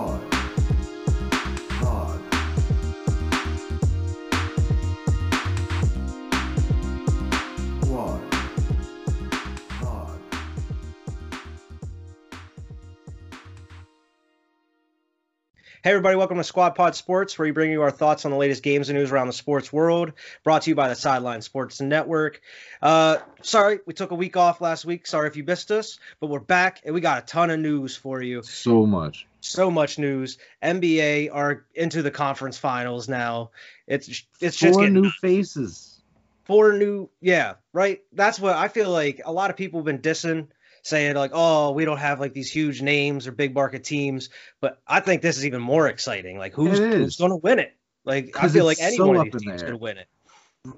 Pod. Pod. Quad. Pod. Hey everybody, welcome to Squad Pod Sports, where we bring you our thoughts on the latest games and news around the sports world. Brought to you by the Sideline Sports Network. Uh, sorry, we took a week off last week. Sorry if you missed us, but we're back and we got a ton of news for you. So much. So much news. NBA are into the conference finals now. It's it's just Four getting new faces. four new yeah right that's what i feel like a lot of people have been dissing saying like oh we don't have like these huge names or big market teams but i think this is even more exciting like who's, who's going to win it like I feel like it's any so of these teams could win it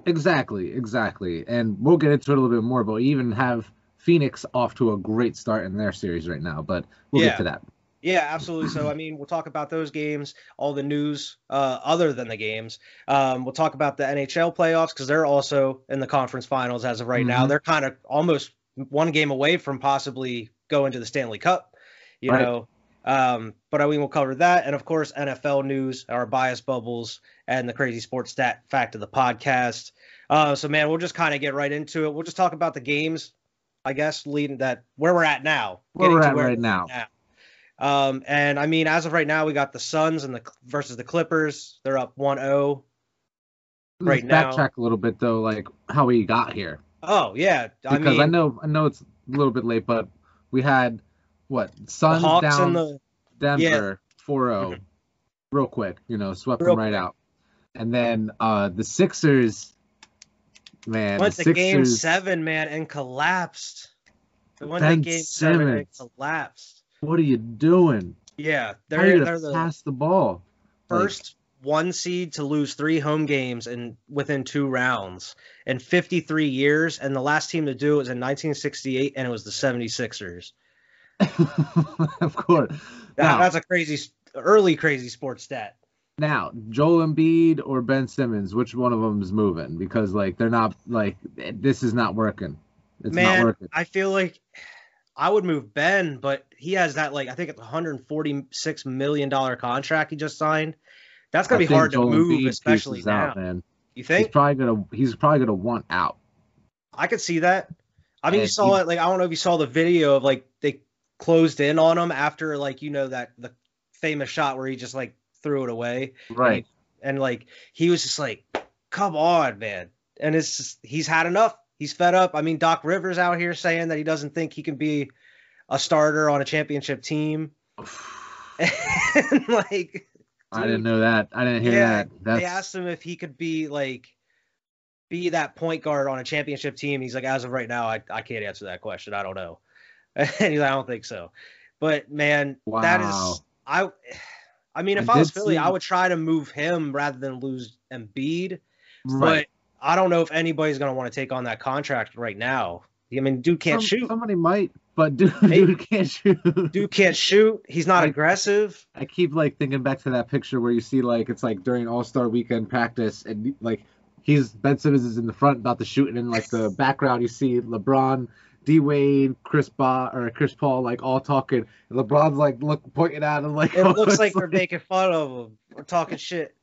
Exactly, exactly. And we'll get into it a little bit more, but we even have Phoenix off to a great start in their series right now, but we'll Yeah. get to that. Yeah absolutely so i mean we'll talk about those games all the news uh, other than the games um, we'll talk about the nhl playoffs because they're also in the conference finals as of right now Mhm. they're kind of almost one game away from possibly going to the stanley cup you Right. know um, but I mean, we'll cover that, and of course, NFL news, our bias bubbles, and the crazy sports stat fact of the podcast. Uh, so, man, we'll just kind of get right into it. We'll just talk about the games, I guess, leading that where we're at now. Where we're to at right we're now. Um, and I mean, as of right now, we got the Suns and the versus the Clippers. They're up 1-0. Right Let's now- backtrack a little bit though, like how we got here. Oh yeah, I Because mean, I know I know it's a little bit late, but we had what Suns down the Denver 4-0 Mhm. real quick, you know, swept Real them right quick. out. And then uh the Sixers man, went the to game Sixers seven, man, and collapsed. They went Ben to game seven and collapsed. What are you doing? Yeah, they're they're the pass the ball? Like, first one seed to lose three home games in within two rounds in 53 years, and the last team to do it was in 1968, and it was the 76ers. of course. That, Now, that's a crazy, early crazy sports stat. now, Joel Embiid or Ben Simmons, which one of them is moving? Because like they're not like this is not working. It's Man, not working. I feel like I would move Ben, but he has that like I think it's 146 million dollar contract he just signed. That's gonna I be hard Joel to move, Embiid especially now. out, man. You He's think? probably gonna he's probably gonna want out. I could see that. I mean, you saw he- it like I don't know if you saw the video of like they closed in on him after like you know that the famous shot where he just like threw it away Right. and like he was just like, "Come on, man!" And it's just, he's had enough. He's fed up. I mean, Doc Rivers out here saying that he doesn't think he can be a starter on a championship team. and like, I didn't know that. I didn't hear Yeah, that. That's they asked him if he could be like be that point guard on a championship team. He's like, as of right now, I, I can't answer that question. I don't know. And he's like, I don't think so. But man, that Wow. is I I mean, if I I, was Philly, see- I would try to move him rather than lose Embiid. right. But I don't know if anybody's gonna want to take on that contract right now. I mean, dude can't Some- shoot. Somebody might, but dude, Maybe. dude can't shoot. Dude can't shoot. He's not I- aggressive. I keep like thinking back to that picture where you see like it's like during All Star Weekend practice and like he's Ben Simmons is in the front about to shoot and in like the background you see LeBron, D Wade, Chris Ba or Chris Paul like all talking. And LeBron's like look pointing at him like It looks it's like we're making fun of him We're talking shit.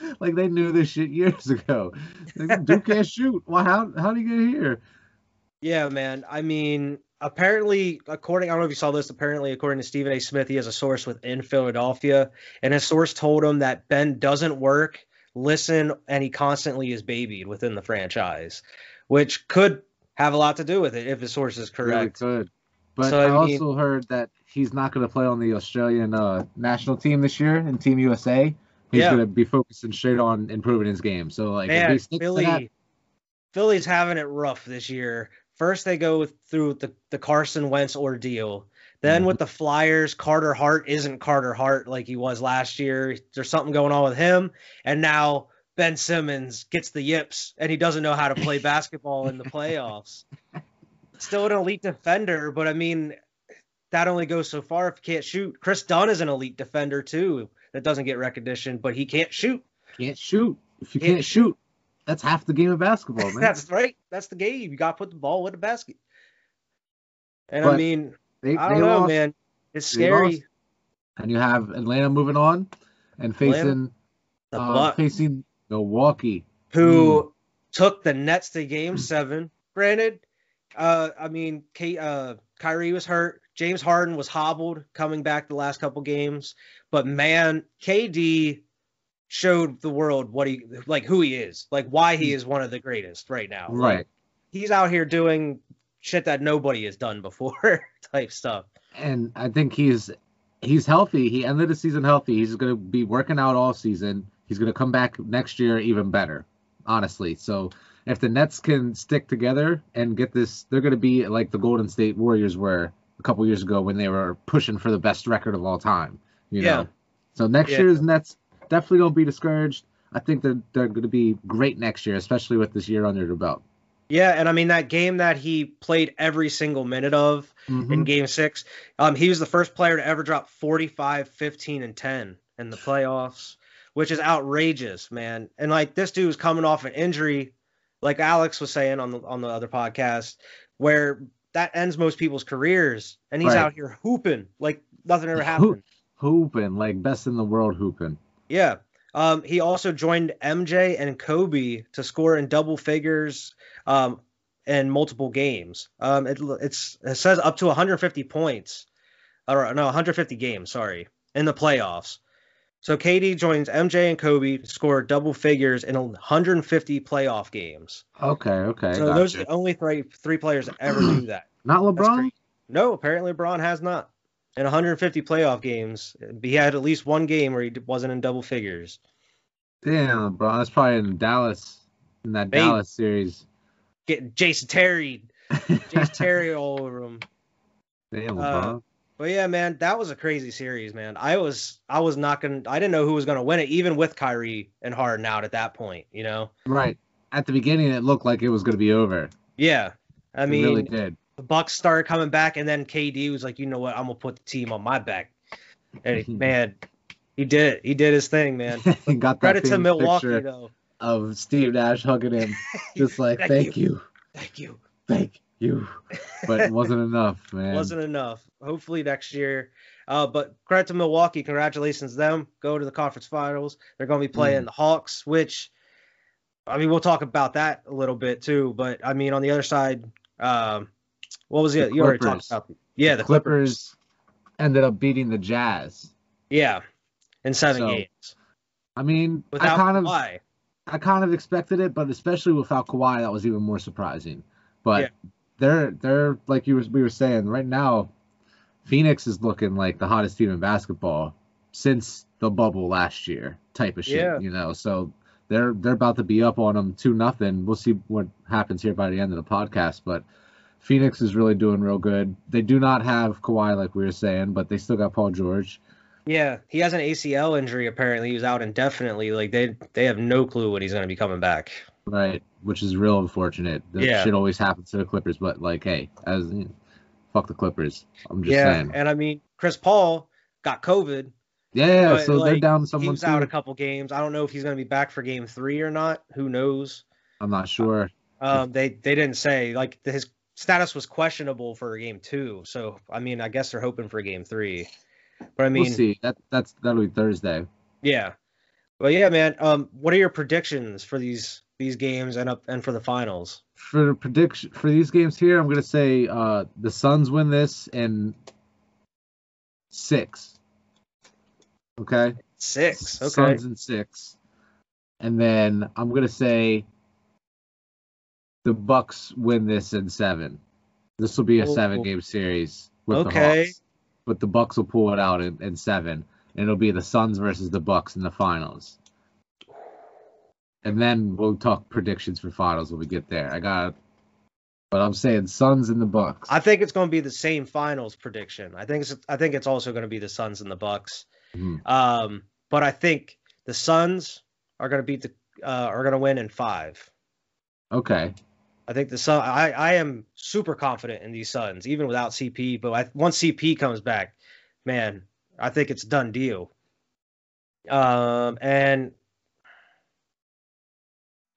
like they knew this shit years ago. Like, Dude can't shoot. Well, how how do you get here? Yeah, man. I mean, apparently, according I don't know if you saw this. Apparently, according to Stephen A. Smith, he has a source within Philadelphia, and his source told him that Ben doesn't work, listen, and he constantly is babied within the franchise, which could have a lot to do with it if his source is Really correct. could. But So, I, I mean- also heard that he's not going to play on the Australian uh, national team this year in Team USA. He's Yeah. going to be focusing straight on improving his game. So like, Man, sticks that, Philly, Philly's having it rough this year. First, they go with, through the, the Carson Wentz ordeal. Then Mhm. with the Flyers, Carter Hart isn't Carter Hart like he was last year. There's something going on with him. And now Ben Simmons gets the yips and he doesn't know how to play basketball in the playoffs. Still an elite defender, but I mean, that only goes so far if you can't shoot. Kris Dunn is an elite defender too that doesn't get recognition, but he can't shoot. can't shoot. If you Can't can't, shoot, that's half the game of basketball, man. That's right. That's the game. You got to put the ball with the basket. And I mean, they, I don't know, lost. man. It's scary. And you have Atlanta moving on and facing The uh, facing Milwaukee. who took the Nets to Game Seven. Granted, uh, I mean, K, uh, Kyrie was hurt. James Harden was hobbled coming back the last couple games, but man, KD showed the world what he like, who he is, like why he hmm. is one of the greatest right now. Like, Right. he's out here doing shit that nobody has done before, type stuff. And I think he's he's healthy. He ended the season healthy. He's going to be working out all season. He's going to come back next year even better, honestly. So if the Nets can stick together and get this, they're going to be like the Golden State Warriors were a couple years ago when they were pushing for the best record of all time. You Yeah. know. So next Yeah. year's Nets definitely don't be discouraged. I think they're they're going to be great next year, especially with this year under their belt. Yeah, and I mean that game that he played every single minute of Mhm. in game six, um, he was the first player to ever drop 45, 15, and 10 in the playoffs, which is outrageous, man. And like this dude was coming off an injury, like Alex was saying on the on the other podcast, where that ends most people's careers, and he's Right. out here hooping like nothing ever happened. Hooping like best in the world hooping. Yeah. Um, he also joined MJ and Kobe to score in double figures um, in multiple games. Um, it, it's, it says up to 150 points, or no, 150 games, sorry, in the playoffs. So KD joins MJ and Kobe to score double figures in 150 playoff games. Okay, okay. so those are the only three three players that ever do that. Not LeBron. No, apparently LeBron has not. In 150 playoff games, he had at least one game where he wasn't in double figures. Damn, LeBron. That's probably in Dallas in that. Dallas series. Getting Jason Terry, Jason Terry all over him. Damn, Uh, But yeah, man, that was a crazy series, man. I was I was not gonna I didn't know who was gonna win it, even with Kyrie and Harden out at that point, you know? right. At the beginning, it looked like it was going to be over. Yeah. I it mean really did. the Bucks started coming back and then KD was like, you know what, I'm gonna put the team on my back. And he- man, he did it. He did his thing, man. He got Credit to Milwaukee though. of Steve Nash hugging him, just like Thank thank, you. you. Thank you. thank you. But it wasn't enough, man. wasn't enough. Hopefully next year. Uh, but credit to Milwaukee. Congratulations to them. Go to the conference finals. They're going to be playing the Hawks, which, I mean, we'll talk about that a little bit too. But I mean, on the other side, um, what was it? The You already talked about. Yeah, the, The Clippers. Clippers ended up beating the Jazz. Yeah, in seven So, games I mean, I without kind of Kawhi. I kind of expected it, but especially without Kawhi, that was even more surprising. But Yeah. They're they're like you we were saying right now, Phoenix is looking like the hottest team in basketball since the bubble last year, type of shit. Yeah. You know, so they're they're about to be up on them two nothing. We'll see what happens here by the end of the podcast, but. Phoenix is really doing real good. They do not have Kawhi like we were saying, but they still got Paul George. Yeah, he has an ACL injury. Apparently, he's out indefinitely. Like they they have no clue when he's going to be coming back. Right, which is real unfortunate. That Yeah. shit always happens to the Clippers, but like, hey, as you know, fuck the Clippers. I'm just yeah, saying. and I mean, Chris Paul got COVID. Yeah, but, so they're down someone was out a couple games. I don't know if he's going to be back for game three or not. Who knows? I'm not sure. Um, they they didn't say like his status was questionable for game two. So I mean, I guess they're hoping for game three. But I mean, we'll see. That that's that'll be Thursday. yeah. Well, yeah, man. Um, what are your predictions for these these games and up and for the finals? For prediction for these games here, I'm gonna say uh the Suns win this in six. Okay. Six. Okay. Suns in six. And then I'm gonna say the Bucks win this in seven. This will be a seven game series with the Okay. Hawks. But the Bucks will pull it out in, in seven. And it'll be the Suns versus the Bucks in the finals. And then we'll talk predictions for finals when we get there. I got but I'm saying Suns and the Bucks. I think it's going to be the same finals prediction. I think it's I think it's also going to be the Suns and the Bucks. Mhm. Um, but I think the Suns are going to beat the uh, are going to win in five. Okay. I think the Sun. I I am super confident in these Suns, even without CP. But I, once CP comes back, man, I think it's done deal. Um, and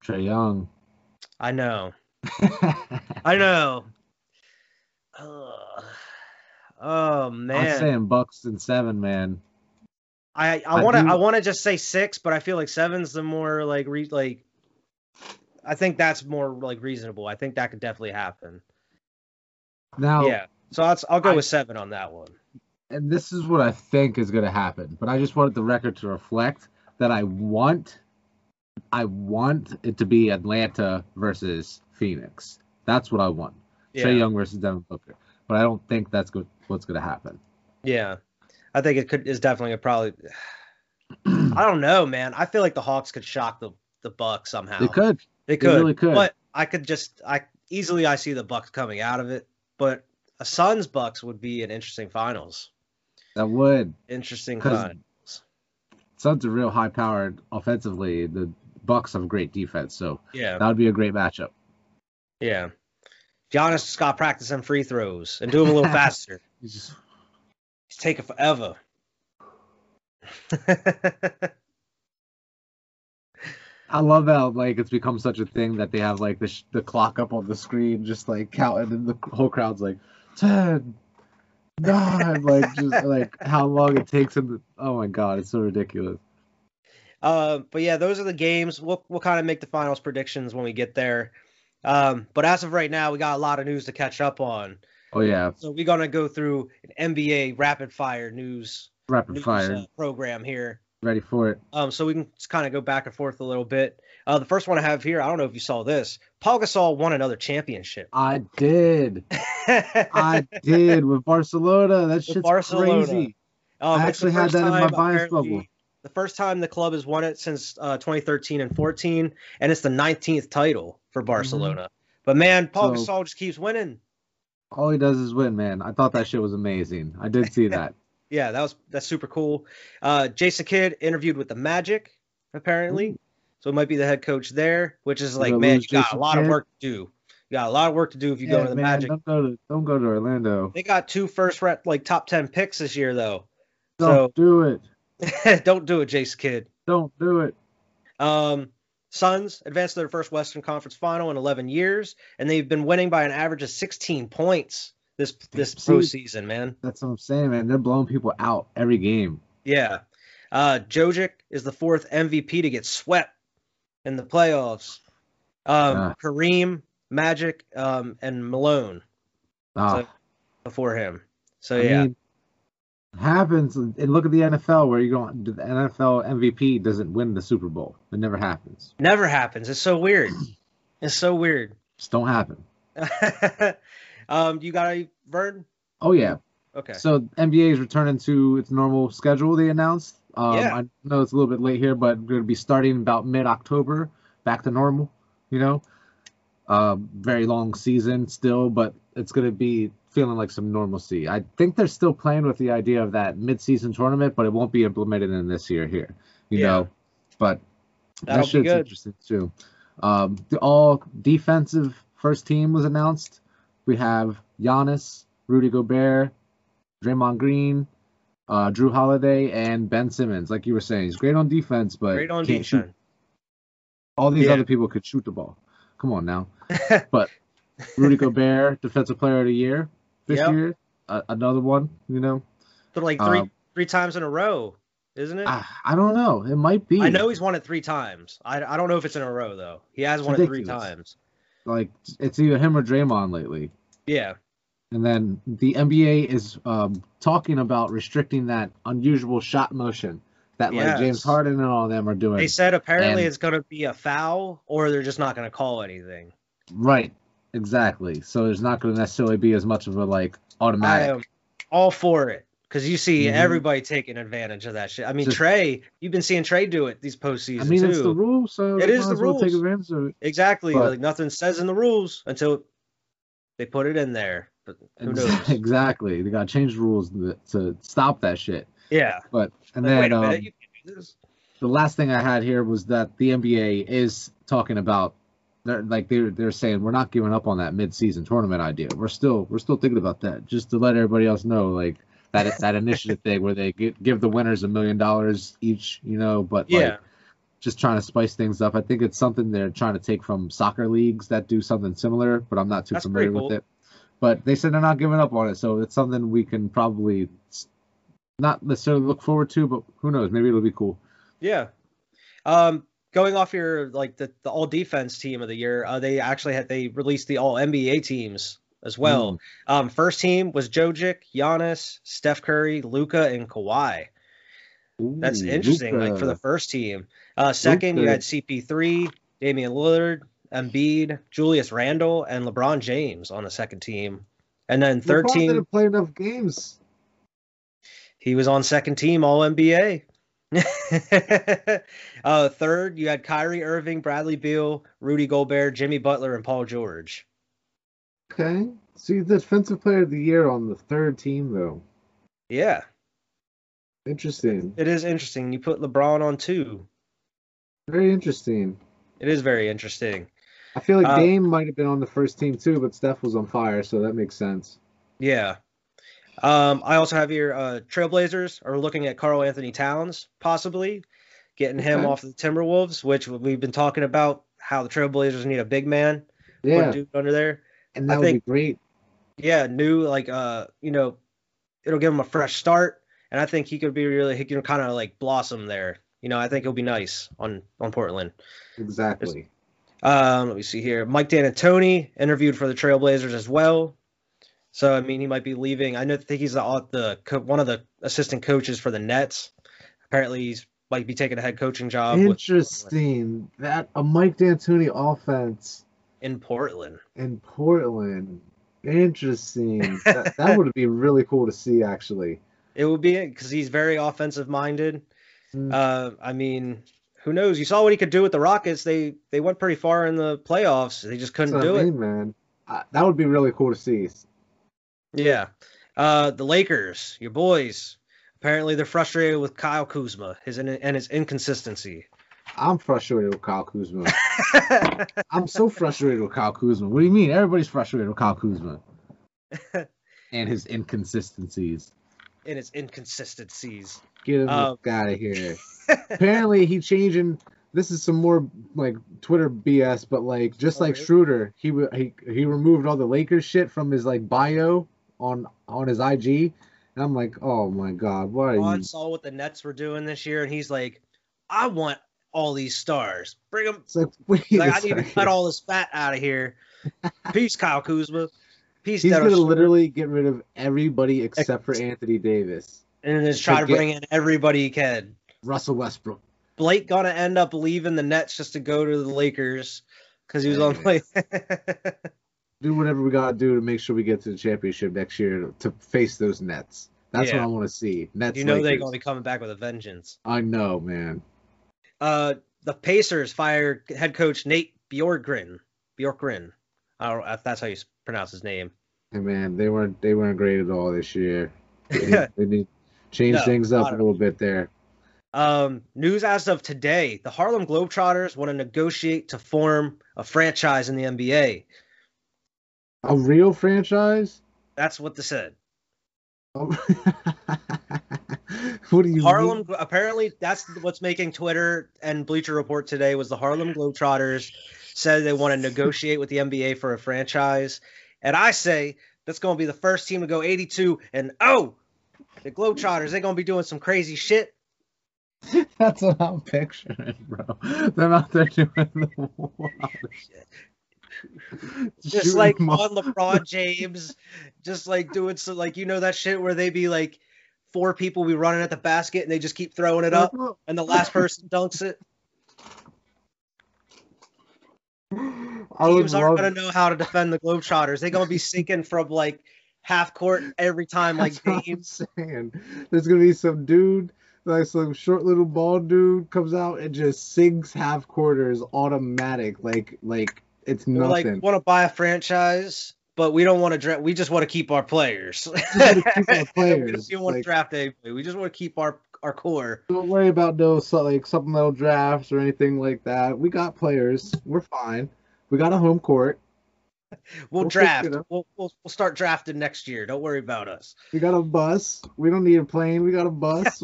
Trae Young. I know, I know. Ugh. Oh man. I'm saying Bucks in seven, man. I I want to I want to just say six, but I feel like seven's the more like re, like. I think that's more like reasonable. I think that could definitely happen. Now, Yeah. So I'll I'll go I- with seven on that one. and this is what I think is going to happen, but I just wanted the record to reflect that I want, I want it to be Atlanta versus Phoenix. That's what I want. Yeah. Trae Young versus Devin Booker, but I don't think that's go- what's going to happen. Yeah. I think it could is definitely a probably. I don't know, man. I feel like the Hawks could shock the the Bucks somehow. They could. They could. really could. But I could just I easily I see the Bucks coming out of it. But a Suns Bucks would be an interesting finals. That would. interesting finals. Suns are real high powered offensively. The Bucks have great defense, so Yeah. that would be a great matchup. Yeah. Giannis just got practicing free throws and do them a little faster. He's just- He's taking forever. I love how like it's become such a thing that they have like the sh- the clock up on the screen, just like counting, and the whole crowd's like ten, nine, like just like how long it takes him. To, oh my god, it's so ridiculous. Uh, but yeah, those are the games. We'll we'll kind of make the finals predictions when we get there. Um, but as of right now, we got a lot of news to catch up on. Oh yeah, So we're gonna go through an NBA rapid fire news, rapid news fire, uh, program here. ready for it. Um, so we can just kind of go back and forth a little bit. Uh, the first one I have here, I don't know if you saw this. Paul Gasol won another championship. I did, I did with Barcelona. That shit's Barcelona. crazy. Um, I actually had that in my bias bubble. The first time the club has won it since uh, 2013 and 14, and it's the 19th title for Barcelona. But man, Paul Mm-hmm. So- Gasol just keeps winning. All he does is win, man. I thought that shit was amazing. I did see that. Yeah, that was that's super cool. Uh, Jason Kidd interviewed with the Magic, apparently, so it might be the head coach there. Which is like, man, you got Jason a lot of work to do. You got a lot of work to do if you go to the man, Magic. Don't go to don't go to Orlando. They got two first rep like top ten picks this year though. Don't do it. Don't do it, Jason Kidd. Don't do it. Um, Suns advanced to their first Western Conference Final in 11 years, and they've been winning by an average of 16 points this this See- postseason, man. That's what I'm saying, man. They're blowing people out every game. Yeah. Uh, Jokic is the fourth MVP to get swept in the playoffs. Um, Yeah. Kareem, Magic, um, and Malone Oh, So, before him. So I yeah, mean, happens. And look at the NFL where you go. The NFL MVP doesn't win the Super Bowl. It never happens. never happens. It's so weird. It's so weird. Just don't happen. um, you got a Vern? Oh yeah. Okay. So NBA is returning to its normal schedule. They announced. Um, Yeah. I know it's a little bit late here, but we're going to be starting about mid-October, back to normal. You know, um, very long season still, but it's going to be feeling like some normalcy. I think they're still playing with the idea of that mid-season tournament, but it won't be implemented in this year here. You Yeah. know, but That'll that be shit's good. interesting too. Um, the all defensive first team was announced. We have Giannis, Rudy Gobert, Draymond Green, uh, Jrue Holiday, and Ben Simmons. Like you were saying, he's great on defense, but Great on can't shoot. defense. All these Yeah. other people could shoot the ball. Come on now. But Rudy Gobert, Defensive Player of the Year this Yep. year, uh, another one. You know, But like three Um, three times in a row, isn't it? I, I don't know. It might be. I know he's won it three times. I, I don't know if it's in a row though. He has It's won it three times. like it's either him or Draymond lately. Yeah. And then the NBA is um, talking about restricting that unusual shot motion that like Yes. James Harden and all of them are doing. They said apparently And- it's going to be a foul or they're just not going to call anything. Right, exactly. So there's not going to necessarily be as much of a like automatic. I am all for it because you see Mhm. everybody taking advantage of that shit. I mean, Just- Trae, you've been seeing Trae do it these postseasons I mean, too. it's the rule, so It is the well Take rules. advantage of it. exactly. but- like nothing says in the rules until they put it in there. But who knows? exactly. They got to change the rules to, to stop that shit. Yeah. But and Like, then um, minute, you can't do this. the last thing I had here was that the NBA is talking about they're like they're they're saying we're not giving up on that mid-season tournament idea. We're still we're still thinking about that just to let everybody else know like that that initiative thing where they gi- give the winners a million dollars each, you know, but Yeah. like just trying to spice things up. I think it's something they're trying to take from soccer leagues that do something similar, but I'm not too That's familiar pretty with it. But they said they're not giving up on it, so it's something we can probably not necessarily look forward to, but who knows? Maybe it'll be cool. Yeah. Um, going off your like the, the all defense team of the year, uh, they actually had they released the all NBA teams as well. Um, first team was Jokic, Giannis, Steph Curry, Luka, and Kawhi. That's Ooh, interesting. Like for the first team. Uh, second, you had CP3, Damian Lillard, Embiid, Julius Randle, and LeBron James on the second team. And then third LeBron team, didn't play enough games. he was on second team All NBA. uh, third, you had Kyrie Irving, Bradley Beal, Rudy Gobert, Jimmy Butler, and Paul George. Okay. See, the defensive player of the year on the third team, though. Yeah, Interesting. it is interesting. You put LeBron on two. Very interesting. It is very interesting. I feel like Uh, Dame might have been on the first team too, but Steph was on fire, so that makes sense. Yeah. Um, I also have here uh, Trailblazers are looking at Karl-Anthony Towns, possibly getting him Okay. off the Timberwolves, which we've been talking about how the Trailblazers need a big man, Yeah, dude under there. and I that would think- be great. Yeah, new like uh, you know, it'll give him a fresh start, and I think he could be really he can kind of like blossom there. You know, I think he'll be nice on on Portland. Exactly. Um, let me see here. Mike D'Antoni interviewed for the Trailblazers as well. So I mean, he might be leaving. I know I think he's the, the co- one of the assistant coaches for the Nets. Apparently, he's might be taking a head coaching job with, Interesting. That a Mike D'Antoni offense in Portland. in Portland. Interesting. that, that would be really cool to see, actually. It would be because he's very offensive minded. Mm. Uh, I mean, who knows? You saw what he could do with the Rockets. They they went pretty far in the playoffs. They just couldn't do I it. man. Uh, that would be really cool to see. Yeah. Uh, the Lakers, your boys. Apparently, they're frustrated with Kyle Kuzma, his in- and his inconsistency. I'm frustrated with Kyle Kuzma. I'm so frustrated with Kyle Kuzma. What do you mean? Everybody's frustrated with Kyle Kuzma and his inconsistencies. in his inconsistencies. Get him Um, out of here. Apparently, he changing. This is some more like Twitter BS, but like just Oh, like really? Schroeder, he he he removed all the Lakers shit from his like bio on on his IG, and I'm like, oh my god, what? are you? Saw what the Nets were doing this year, and he's like, "I want all these stars. Bring them. Like, Like, I need to cut all this fat out of here. Peace, Kyle Kuzma. Peace, He's gonna literally get rid of everybody except for Anthony Davis, and just try to Forget- bring in everybody he can. Russell Westbrook. Blake gonna end up leaving the Nets just to go to the Lakers because he was on play. Do whatever we gotta do to make sure we get to the championship next year to face those Nets. That's Yeah. what I want to see. Nets. you know they're gonna be coming back with a vengeance. I know, man. Uh, the Pacers fired head coach Nate Bjorkgren. Bjorkgren. I don't know if that's how you pronounce his name. Hey man, they weren't they weren't great at all this year. They need, they need change No, things up a little bit there. Um, news as of today: the Harlem Globetrotters want to negotiate to form a franchise in the NBA. A real franchise? That's what they said. Oh. what do you Harlem. mean? Apparently, that's what's making Twitter and Bleacher Report today was the Harlem Globetrotters said they want to negotiate with the NBA for a franchise, and I say that's going to be the first team to go 82 and oh, the Globetrotters. They're going to be doing some crazy shit. That's what I'm picturing, bro. They're out there doing the wild shit. Just Shooting like on LeBron James, just like doing so like you know that shit where they be like four people be running at the basket and they just keep throwing it up and the last person dunks it. I Teams aren't gonna know how to defend the Globetrotters. They're gonna be sinking from like half court every time like That's what I'm games. saying. There's gonna be some dude, like some short little bald dude, comes out and just sinks half quarters automatic, like like it's like nothing. want to buy a franchise, but we don't want to draft. We just want to keep our players. keep our we don't want to like- draft anybody. We just want to keep our our core. Don't worry about no like supplemental drafts or anything like that. We got players. We're fine. We got a home court. We'll, We'll draft. We'll, we'll we'll start drafting next year. Don't worry about us. We got a bus. We don't need a plane. We got a bus.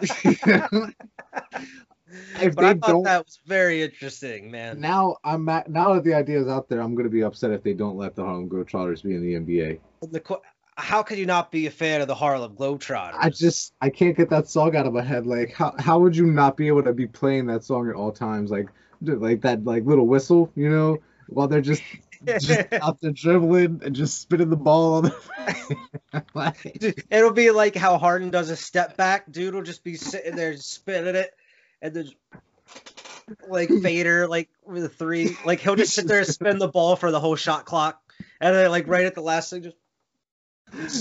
If but I thought don't that was very interesting, man. now, I'm at, now that the idea is out there. I'm gonna be upset if they don't let the Harlem Globetrotters be in the NBA. The how could you not be a fan of the Harlem Globetrotters? I just I can't get that song out of my head. Like how how would you not be able to be playing that song at all times? Like like that like little whistle, you know, while they're just just out there dribbling and just spinning the ball on the like, It'll be like how Harden does a step back. Dude will just be sitting there spinning it, and then like Fader, like with a three, like he'll just sit there and spin the ball for the whole shot clock, and then like right at the last thing, just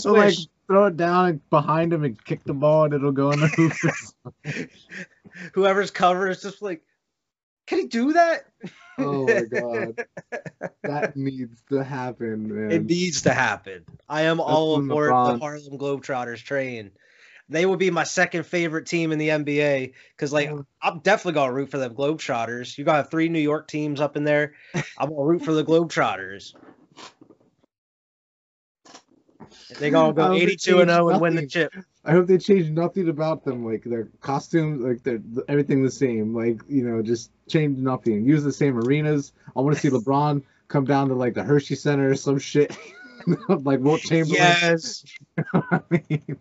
so like throw it down behind him and kick the ball and it'll go in the hoop. Whoever's cover is just like, can he do that? oh my god, that needs to happen, man. It needs to happen. I am all when aboard LeBron- the Harlem Globetrotters train. They would be my second favorite team in the NBA because, like, I'm definitely gonna root for them Globetrotters. You got three New York teams up in there. I'm gonna root for the Globetrotters. They gonna go 82 and 0 and win the chip. I hope they change nothing about them, like their costumes, like their everything the same. Like you know, just change nothing. Use the same arenas. I want to see LeBron come down to like the Hershey Center or some shit, like Wilt Chamberlain. Yes, I mean,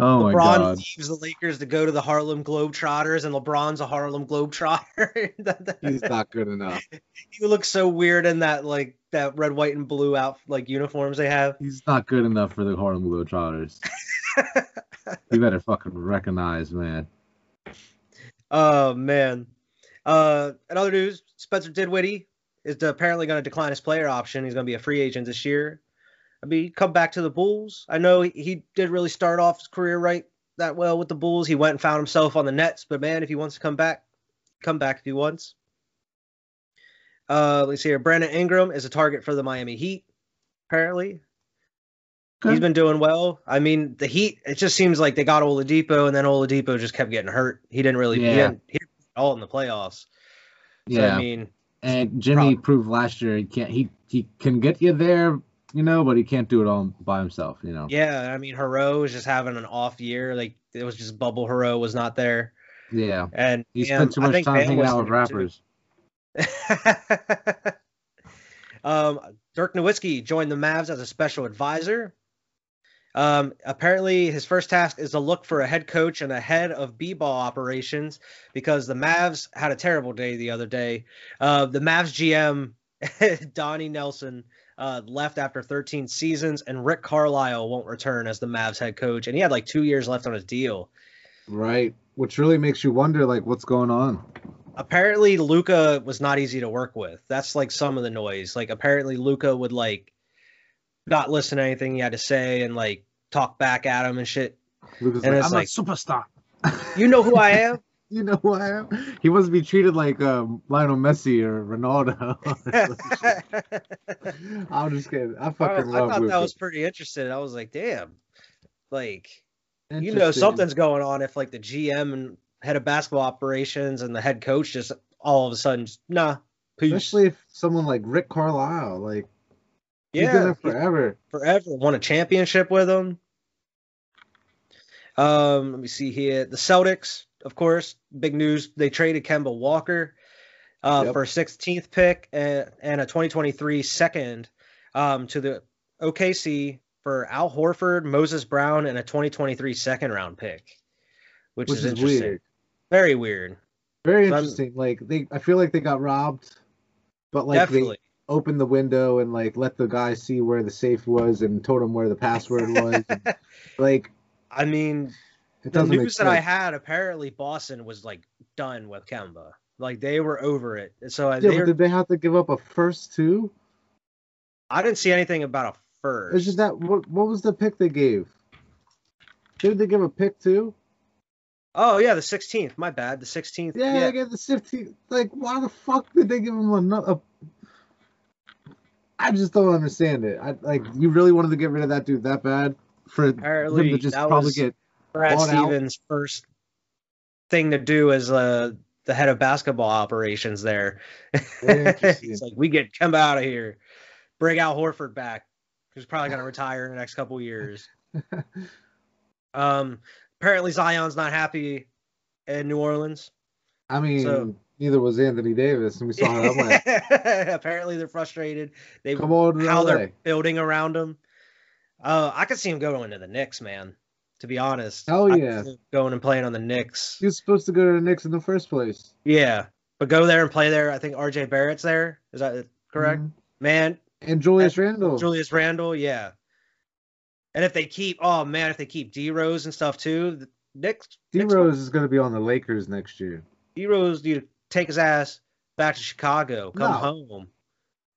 oh my LeBron god, leaves the Lakers to go to the Harlem Globetrotters, and LeBron's a Harlem Globetrotter. he's not good enough. he looks so weird in that like that red, white, and blue out like uniforms they have. He's not good enough for the Harlem Globetrotters. you better fucking recognize, man. Oh man. Uh, in other news, Spencer Dinwiddie is apparently going to decline his player option. He's going to be a free agent this year. I mean, come back to the Bulls. I know he, he did really start off his career right that well with the Bulls. He went and found himself on the Nets, but man, if he wants to come back, come back if he wants. Uh, let's see here. Brandon Ingram is a target for the Miami Heat. Apparently, he's been doing well. I mean, the Heat. It just seems like they got Oladipo, and then Oladipo just kept getting hurt. He didn't really. He Yeah. didn't, he didn't all in the playoffs. So, yeah. I mean, And Jimmy proved last year he can't he he can get you there, you know, but he can't do it all by himself, you know. yeah. I mean, Herro was just having an off year. Like it was just bubble. Herro was not there, Yeah. and He spent too much time Bam hanging out with rappers. um, Dirk Nowitzki joined the Mavs as a special advisor. Um, apparently, his first task is to look for a head coach and a head of b-ball operations because the Mavs had a terrible day the other day. Uh, the Mavs GM Donnie Nelson uh, left after 13 seasons, and Rick Carlisle won't return as the Mavs head coach, and he had like two years left on his deal. Right. Which really makes you wonder like what's going on. apparently Luka was not easy to work with. That's like some of the noise. Like apparently Luka would like not listen to anything he had to say and like talk back at him and shit. Lucas And like, it's I'm like- a superstar. You know who I am? you know who I am? He wants to be treated like um, Lionel Messi or Ronaldo. I'm just kidding. I I, I fucking love thought Luka. that was pretty interesting. I was like, damn, like you know something's going on if like the GM and head of basketball operations and the head coach just all of a sudden, just, nah, peace. Especially if someone like Rick Carlisle, like he's been yeah, there forever. forever. Won a championship with them. Um, let me see here. The Celtics, of course, big news. They traded Kemba Walker uh, Yep. for a 16th pick and, and a 2023 second um, to the OKC for Al Horford, Moses Brown, and a 2023 second round pick, which, Which is, is interesting. weird. Very weird. Very So I'm- interesting. Like they, I feel like they got robbed, but like Definitely. they opened the window and like let the guy see where the safe was and told him where the password was. and, like I mean, it the news that I had apparently Boston was like done with Kemba. Like they were over it. So uh, Yeah, they were, did they have to give up a first too? I didn't see anything about a first. It's just that what what was the pick they gave? Did they give a pick too? Oh yeah, the 16th. My bad. The 16th. Yeah, I gave the 15th. Like, why the fuck did they give him another? I just don't understand it. I like you really wanted to get rid of that dude that bad for him to just probably was get Brad bought out. Stevens' first thing to do as uh, the head of basketball operations there. He's like, we get come out of here. Bring Al Horford back. Who's probably going to retire in the next couple years. Um, apparently Zion's not happy in New Orleans. I mean, So- neither was Anthony Davis, and we saw how that went. apparently they're frustrated. They come on how LA. they're building around him. Uh, I could see him going to the Knicks, man. To be honest. Could yeah. going and playing on the Knicks. He was supposed to go to the Knicks in the first place. Yeah, but go there and play there. I think R.J. Barrett's there. Is that correct? Mhm. Man, And Julius Randle. Julius Randle, yeah. And if they keep, oh man, if they keep D Rose and stuff too, the Knicks, D Rose is going to be on the Lakers next year. D Rose need to take his ass back to Chicago. Come No. home.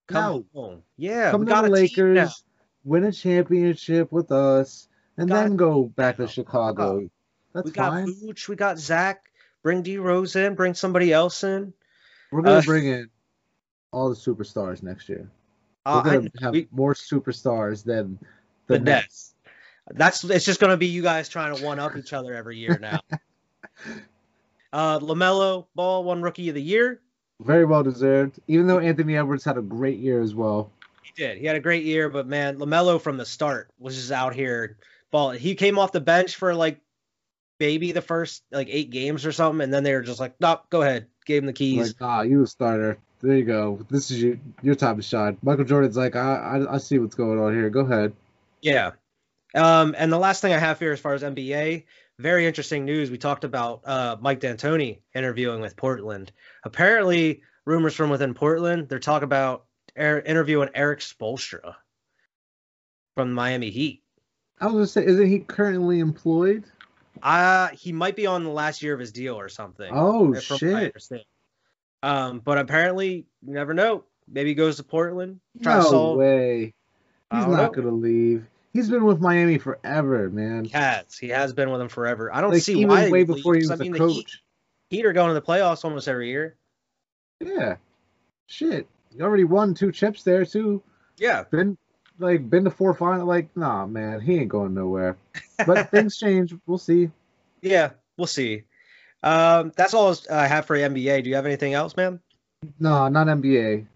Come home. Yeah, Come we to got the a team now. Lakers, win a championship with us, and Got- then go back to. Chicago. That's we got fine. Vooch, we got Zach. Bring D Rose in. Bring somebody else in. We're going uh, to bring in all the superstars next year. Uh, We're I- going to have we- more superstars than the, The Nets. Nets. that's it's just gonna be you guys trying to one up each other every year now. uh, LaMelo Ball won Rookie of the Year. Very well deserved. Even though Anthony Edwards had a great year as well. He did. He had a great year, but man, LaMelo from the start was just out here balling. He came off the bench for like maybe the first like eight games or something, and then they were just like, "Nope, go ahead." Gave him the keys. Like, ah, you a starter. There you go. This is your your time to shine. Michael Jordan's like, I, I I see what's going on here. Go ahead. Yeah. Um, and the last thing I have here, as far as NBA, very interesting news. We talked about uh, Mike D'Antoni interviewing with Portland. Apparently, rumors from within Portland, they're talking about er- interviewing Erik Spoelstra from Miami Heat. I was gonna say, isn't he currently employed? Uh, he might be on the last year of his deal or something. Oh shit! Um, but apparently, you never know. Maybe he goes to Portland. Try No way. He's don't know. gonna leave. He's been with Miami forever, man. He has. He has been with them forever. I don't Like see even why. way before he was I mean, the Heat, coach. Heat are going to the playoffs almost every year. Yeah. Shit. You already won two chips there too. Yeah. Been like been to four final. Like, nah, man, he ain't going nowhere. But things change. We'll see. yeah, we'll see. Um, that's all I have for NBA. Do you have anything else, man? No, not NBA.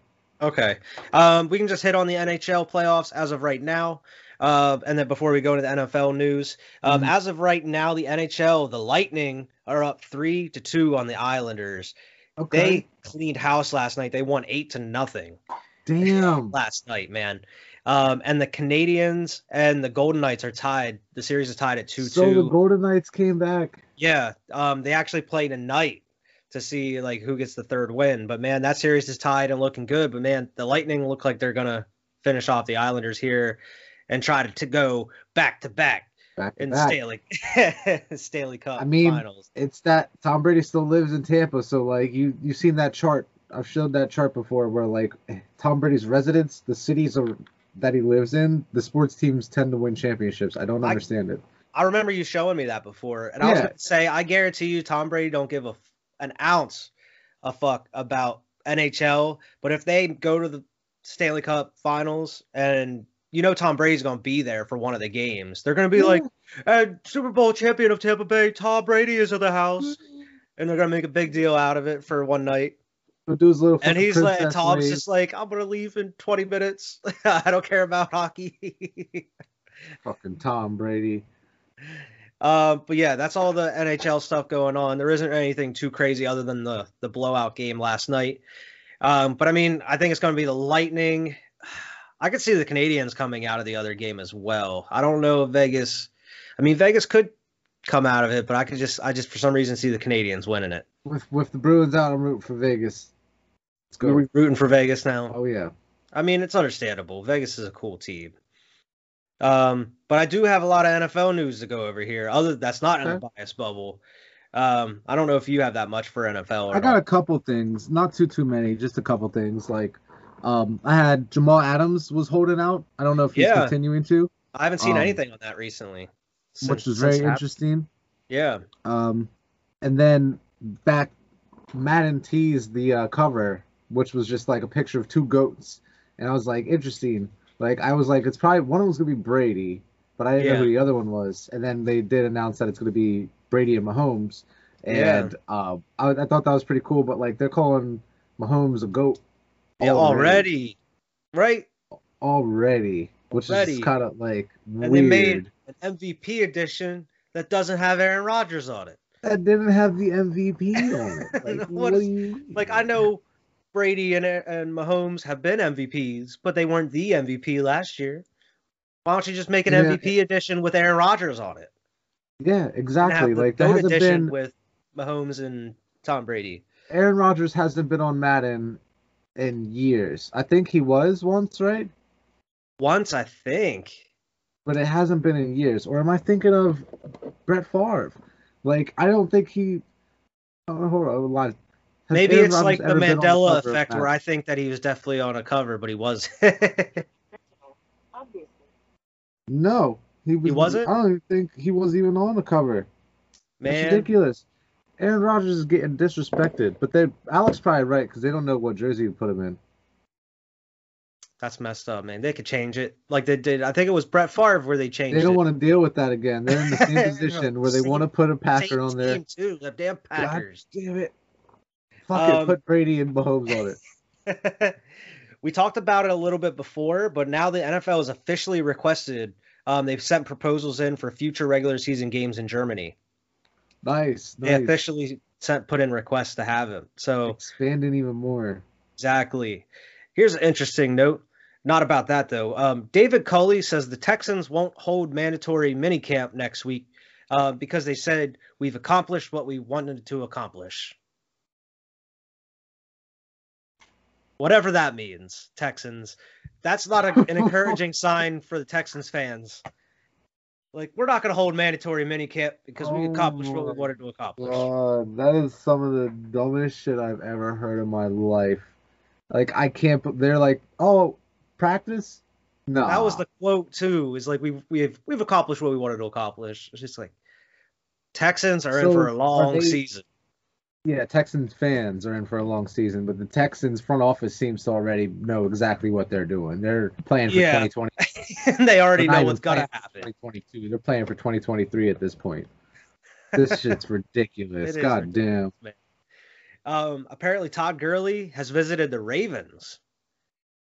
Okay. Um, we can just hit on the NHL playoffs as of right now. Uh, and then before we go into the NFL news, um, Mhm. as of right now, the NHL, the Lightning are up three to two on the Islanders. Okay. They cleaned house last night. They won eight to nothing Damn. last night, man. Um, and the Canadiens and the Golden Knights are tied. The series is tied at two two. So the. Golden Knights came back. Yeah, um, they actually play tonight to see like who gets the third win. But man, that series is tied and looking good. But man, the Lightning look like they're gonna finish off the Islanders here and try to, to go back to back Back in the back. Stanley Stanley Cup I mean, Finals. It's that Tom Brady still lives in Tampa, so like you you've seen that chart. I've showed that chart before where like Tom Brady's residence, the cities are, that he lives in, the sports teams tend to win championships. I don't I- understand it. I remember you showing me that before, and I was gonna say I guarantee you Tom Brady don't give a an ounce a fuck about NHL. But if they go to the Stanley Cup Finals and you know Tom Brady's gonna be there for one of the games, they're gonna be like, and Super Bowl champion of Tampa Bay, Tom Brady is in the house, mm-hmm. and they're gonna make a big deal out of it for one night. He'll do his little And he's like, Tom's just like, I'm gonna leave in 20 minutes. I don't care about hockey. fucking Tom Brady. Um, but yeah, that's all the NHL stuff going on. There isn't anything too crazy other than the the blowout game last night. Um, but I mean, I think it's going to be the Lightning. I could see the Canadiens coming out of the other game as well. I don't know if Vegas. I mean, Vegas could come out of it, but I could just, I just for some reason see the Canadiens winning it. With with the Bruins out, I'm rooting for Vegas. Let's go. We're rooting for Vegas now. Oh yeah. I mean, it's understandable. Vegas is a cool team. Um, but I do have a lot of NFL news to go over here. Other that's not in a bias bubble. Um, I don't know if you have that much for NFL. Or I got not. a couple things, not too too many, just a couple things. Like, um, I had Jamal Adams was holding out. I don't know if he's Yeah. continuing to, I haven't seen um, anything on that recently. which since- was since very interesting. Yeah. Um, and then back, Madden teased the uh, cover, which was just like a picture of two goats, and I was like, interesting. Like I was like, it's probably one of them's gonna be Brady, but I didn't know who the other one was. And then they did announce that it's gonna be Brady and Mahomes, Yeah. and uh, I, I thought that was pretty cool. But like they're calling Mahomes a goat Yeah, already. Right? already, which Already. is kind of like And weird. they made an MVP edition that doesn't have Aaron Rodgers on it. that didn't have the MVP on it. Like, What what, is- you? Like I know Brady and and Mahomes have been MVPs, but they weren't the MVP last year. Why don't you just make an Yeah. MVP edition with Aaron Rodgers on it? Yeah, exactly. Like GOAT hasn't been with Mahomes and Tom Brady. Aaron Rodgers hasn't been on Madden in years. I think he was once, right? Once, I think. But it hasn't been in years. Or am I thinking of Brett Favre? Like I don't think he. Oh, hold on, a lot. Has Maybe Aaron it's Rodgers like the ever been on Mandela cover effect, where I think that he was definitely on a cover, but he was. No, he was. wasn't? I don't even think he was even on the cover. It's Man, ridiculous. Aaron Rodgers is getting disrespected, but they Alex probably right because they don't know what jersey to put him in. that's messed up, man. They could change it, like they did. I think it was Brett Favre where they changed They don't it. want to deal with that again. They're in the same position where they Same- want to put a Same Packer on there. team, too. The damn Packers. God damn it! Fuck it, Um, put Brady and Mahomes on it. we talked about it a little bit before, but now the NFL has officially requested. Um, they've sent proposals in for future regular season games in Germany. Nice, They officially sent put in requests to have him. So Expanding even more. exactly. Here's an interesting note. Not about that though. Um, David Culley says the Texans won't hold mandatory minicamp next week uh, because they said we've accomplished what we wanted to accomplish. Whatever that means, Texans. That's not a, an encouraging sign for the Texans fans. Like we're not going to hold mandatory minicamp because we Oh accomplished what we wanted to accomplish. God, that is some of the dumbest shit I've ever heard in my life. Like I can't. They're like, oh, practice. No, That was the quote too. Is like we've we've we've accomplished what we wanted to accomplish. It's just like Texans are in for a long they- season. Yeah, Texans fans are in for a long season, but the Texans front office seems to already know exactly what they're doing. They're playing for Yeah. 2020. they already know what's gonna happen. 2022. They're playing for 2023 at this point. This shit's ridiculous. It God damn. Um, apparently Todd Gurley has visited the Ravens.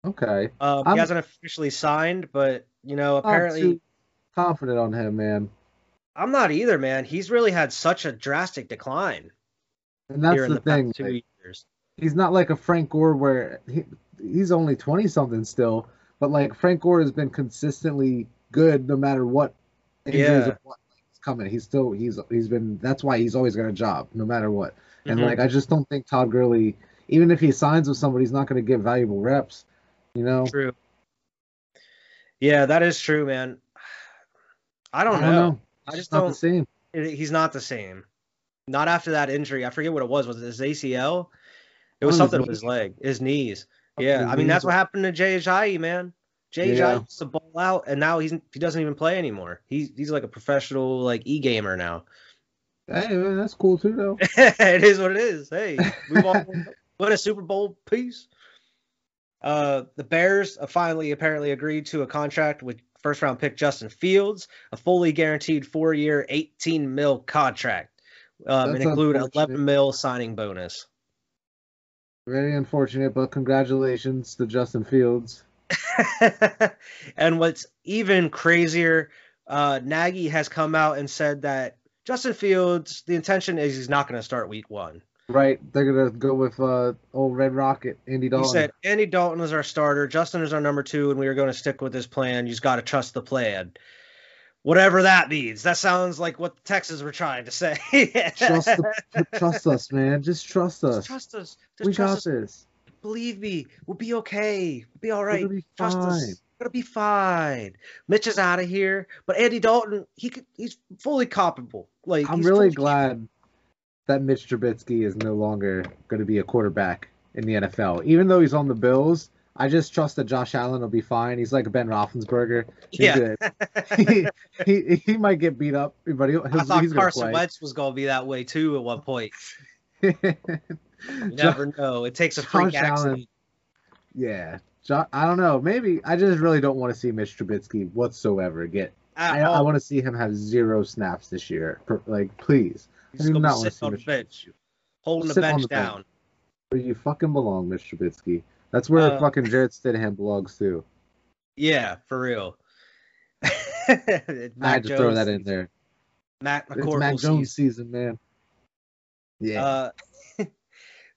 Okay. Um, I'm- he hasn't officially signed, but you know, apparently confident on him, man. I'm not either, man. He's really had such a drastic decline And that's the, the thing. past two like, years. he's not like a Frank Gore where he, he's only 20 something still, but like Frank Gore has been consistently good no matter what injuries Yeah. what coming. He's still he's he's been that's why he's always got a job no matter what. And Mhm. like I just don't think Todd Gurley, even if he signs with somebody, he's not going to get valuable reps. You know. True. Yeah, that is true, man. I don't, I don't know. know. I just not don't. the same. he's not the same. Not after that injury. I forget what it was. Was it his ACL? It was Oh, something with his leg, his knees. Yeah, I mean that's what happened to Jay Ajayi, man. Jay Yeah. Ajayi used to ball out, and now he's he doesn't even play anymore. He's he's like a professional like e gamer now. Hey, man, that's cool too, though. it is what it is. Hey, we all win a Super Bowl piece. Uh, the Bears finally apparently agreed to a contract with first round pick Justin Fields, a fully guaranteed four year, 18 mil contract, um, and include unfortunate. 11 mil signing bonus. Very unfortunate, but congratulations to Justin Fields. and what's even crazier, uh, Nagy has come out and said that Justin Fields, the intention is he's not going to start week one. Right, they're gonna go with uh, old Red Rocket, Andy Dalton. He said Andy Dalton is our starter, Justin is our number two, and we are going to stick with this plan. You just got to trust the plan. Whatever that means. That sounds like what the Texans were trying to say. trust, the, trust us, man. Just trust us. Just trust us. Just we trust got us. this. Believe me. We'll be okay. We'll be all right. Gonna be Trust us. fine. We're gonna be fine. Mitch is out of here, but Andy Dalton, he could, he's fully comparable. Like I'm really glad that Mitch Trubisky is no longer going to be a quarterback in the NFL. Even though he's on the Bills, I just trust that Josh Allen will be fine. He's like Ben Roethlisberger. He's Yeah. he, he he might get beat up, but he'll, I thought he's going to Carson. Wentz was gonna be that way too at one point. You never know. It takes a freak Josh accident. Allen. Yeah, I don't know. Maybe I just really don't want to see Mitch Trubisky whatsoever get. I, I want to see him have zero snaps this year. Like, please, He's I do gonna be not want to see on the Mitch bench, Trubisky. holding the bench the bench. down. Where you fucking belong, Mitch Trubisky. That's where Uh, fucking Jarrett Stidham belongs too. Yeah, for real. I had to throw that in there. Matt It's McCorkle Mac Jones season. season, man. Yeah. Uh,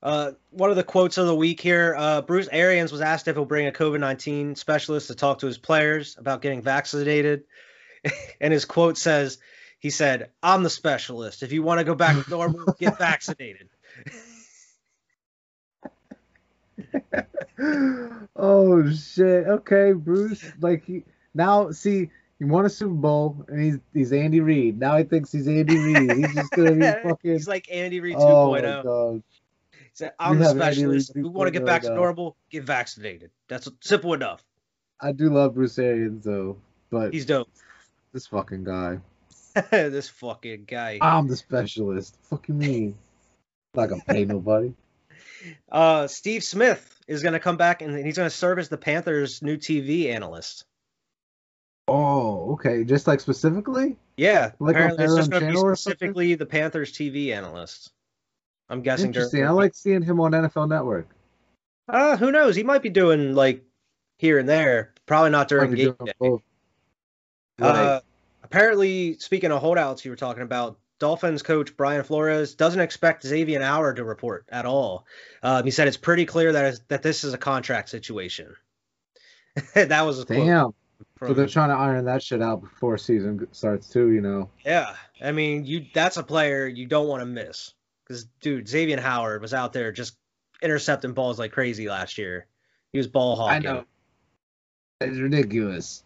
Uh, one of the quotes of the week here uh, Bruce Arians was asked if he'll bring a COVID 19 specialist to talk to his players about getting vaccinated. and his quote says, he said, I'm the specialist. If you want to go back to normal, get vaccinated. oh shit. Okay, Bruce. Like he now see he won a Super Bowl and he's he's Andy Reid. Now he thinks he's Andy Reid. He's just gonna be fucking. He's like Andy Reid oh my 2.0. god. Said, I'm You the specialist. If Reid want to get back to oh. normal, get vaccinated. That's simple enough. I do love Bruce Arians though, but He's dope. this fucking guy. this fucking guy. I'm the specialist. Fucking me. Not gonna pay nobody. Uh, Steve Smith is going to come back and he's going to serve as the Panthers' new TV analyst. Oh, okay. Just like specifically? Yeah, Like apparently it's just going to be channel or something? specifically the Panthers' TV analyst. I'm guessing. during- Interesting. I like seeing him on NFL Network. Uh, who knows? He might be doing like here and there. Probably not during game day. Uh, apparently, speaking of holdouts, you were talking about Dolphins coach Brian Flores doesn't expect Xavier Howard to report at all. Um, he said it's pretty clear that is, that this is a contract situation. that was a Damn. So they're trying to iron that shit out before season starts too, you know. yeah. I mean, you that's a player you don't want to miss because dude, Xavier Howard was out there just intercepting balls like crazy last year. He was ball hawking. I know. It's ridiculous.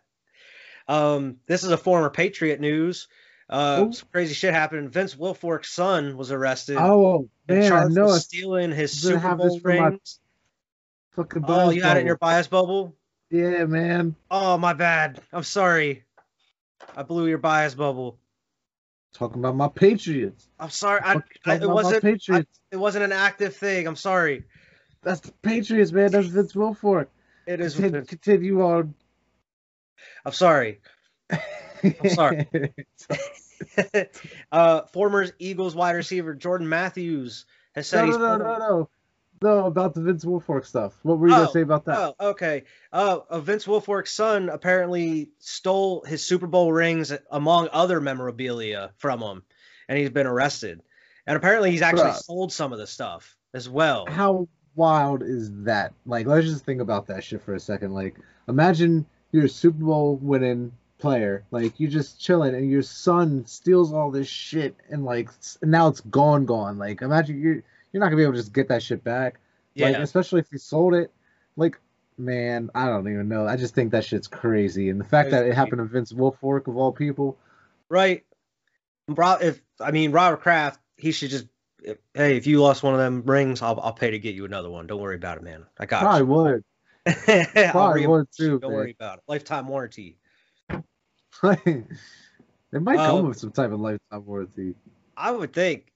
um, this is a former Patriot news. Uh, some crazy shit happened. Vince Wilfork's son was arrested. Oh man, I know with stealing his Super have this Bowl rings. fucking Oh, you had it in your bias bubble. Yeah, man. Oh, my bad. I'm sorry. I blew your bias bubble. Talking about my Patriots. I'm sorry. I, I, it wasn't. I, it wasn't an active thing. I'm sorry. That's the Patriots, man. That's Vince Wilfork. It is. Contin- Continue on. I'm sorry. I'm sorry. uh, former Eagles wide receiver Jordan Matthews has said no, he's. no, no, no, no. No, about the Vince Wilfork stuff. What were you Oh, gonna say about that? Oh, okay. Uh, uh, Vince Wilfork's son apparently stole his Super Bowl rings, among other memorabilia, from him, and he's been arrested. And apparently, he's actually Bruh. sold some of the stuff as well. How wild is that? Like, let's just think about that shit for a second. Like, imagine you're a Super Bowl winning player, like you're just chilling, and your son steals all this shit, and like now it's gone, gone. Like, imagine you're you're not gonna be able to just get that shit back. Yeah, Like, especially if you sold it. Like, man, I don't even know. I just think that shit's crazy, and the fact that it happened to Vince Wilfork of all people. right. If I mean Robert Kraft, he should just. if- hey, if you lost one of them rings, I'll I'll pay to get you another one. Don't worry about it, man. I got Probably you. would. I'll would too. Don't man. worry about it. Lifetime warranty. it might come Um, with some type of lifetime warranty. I would think.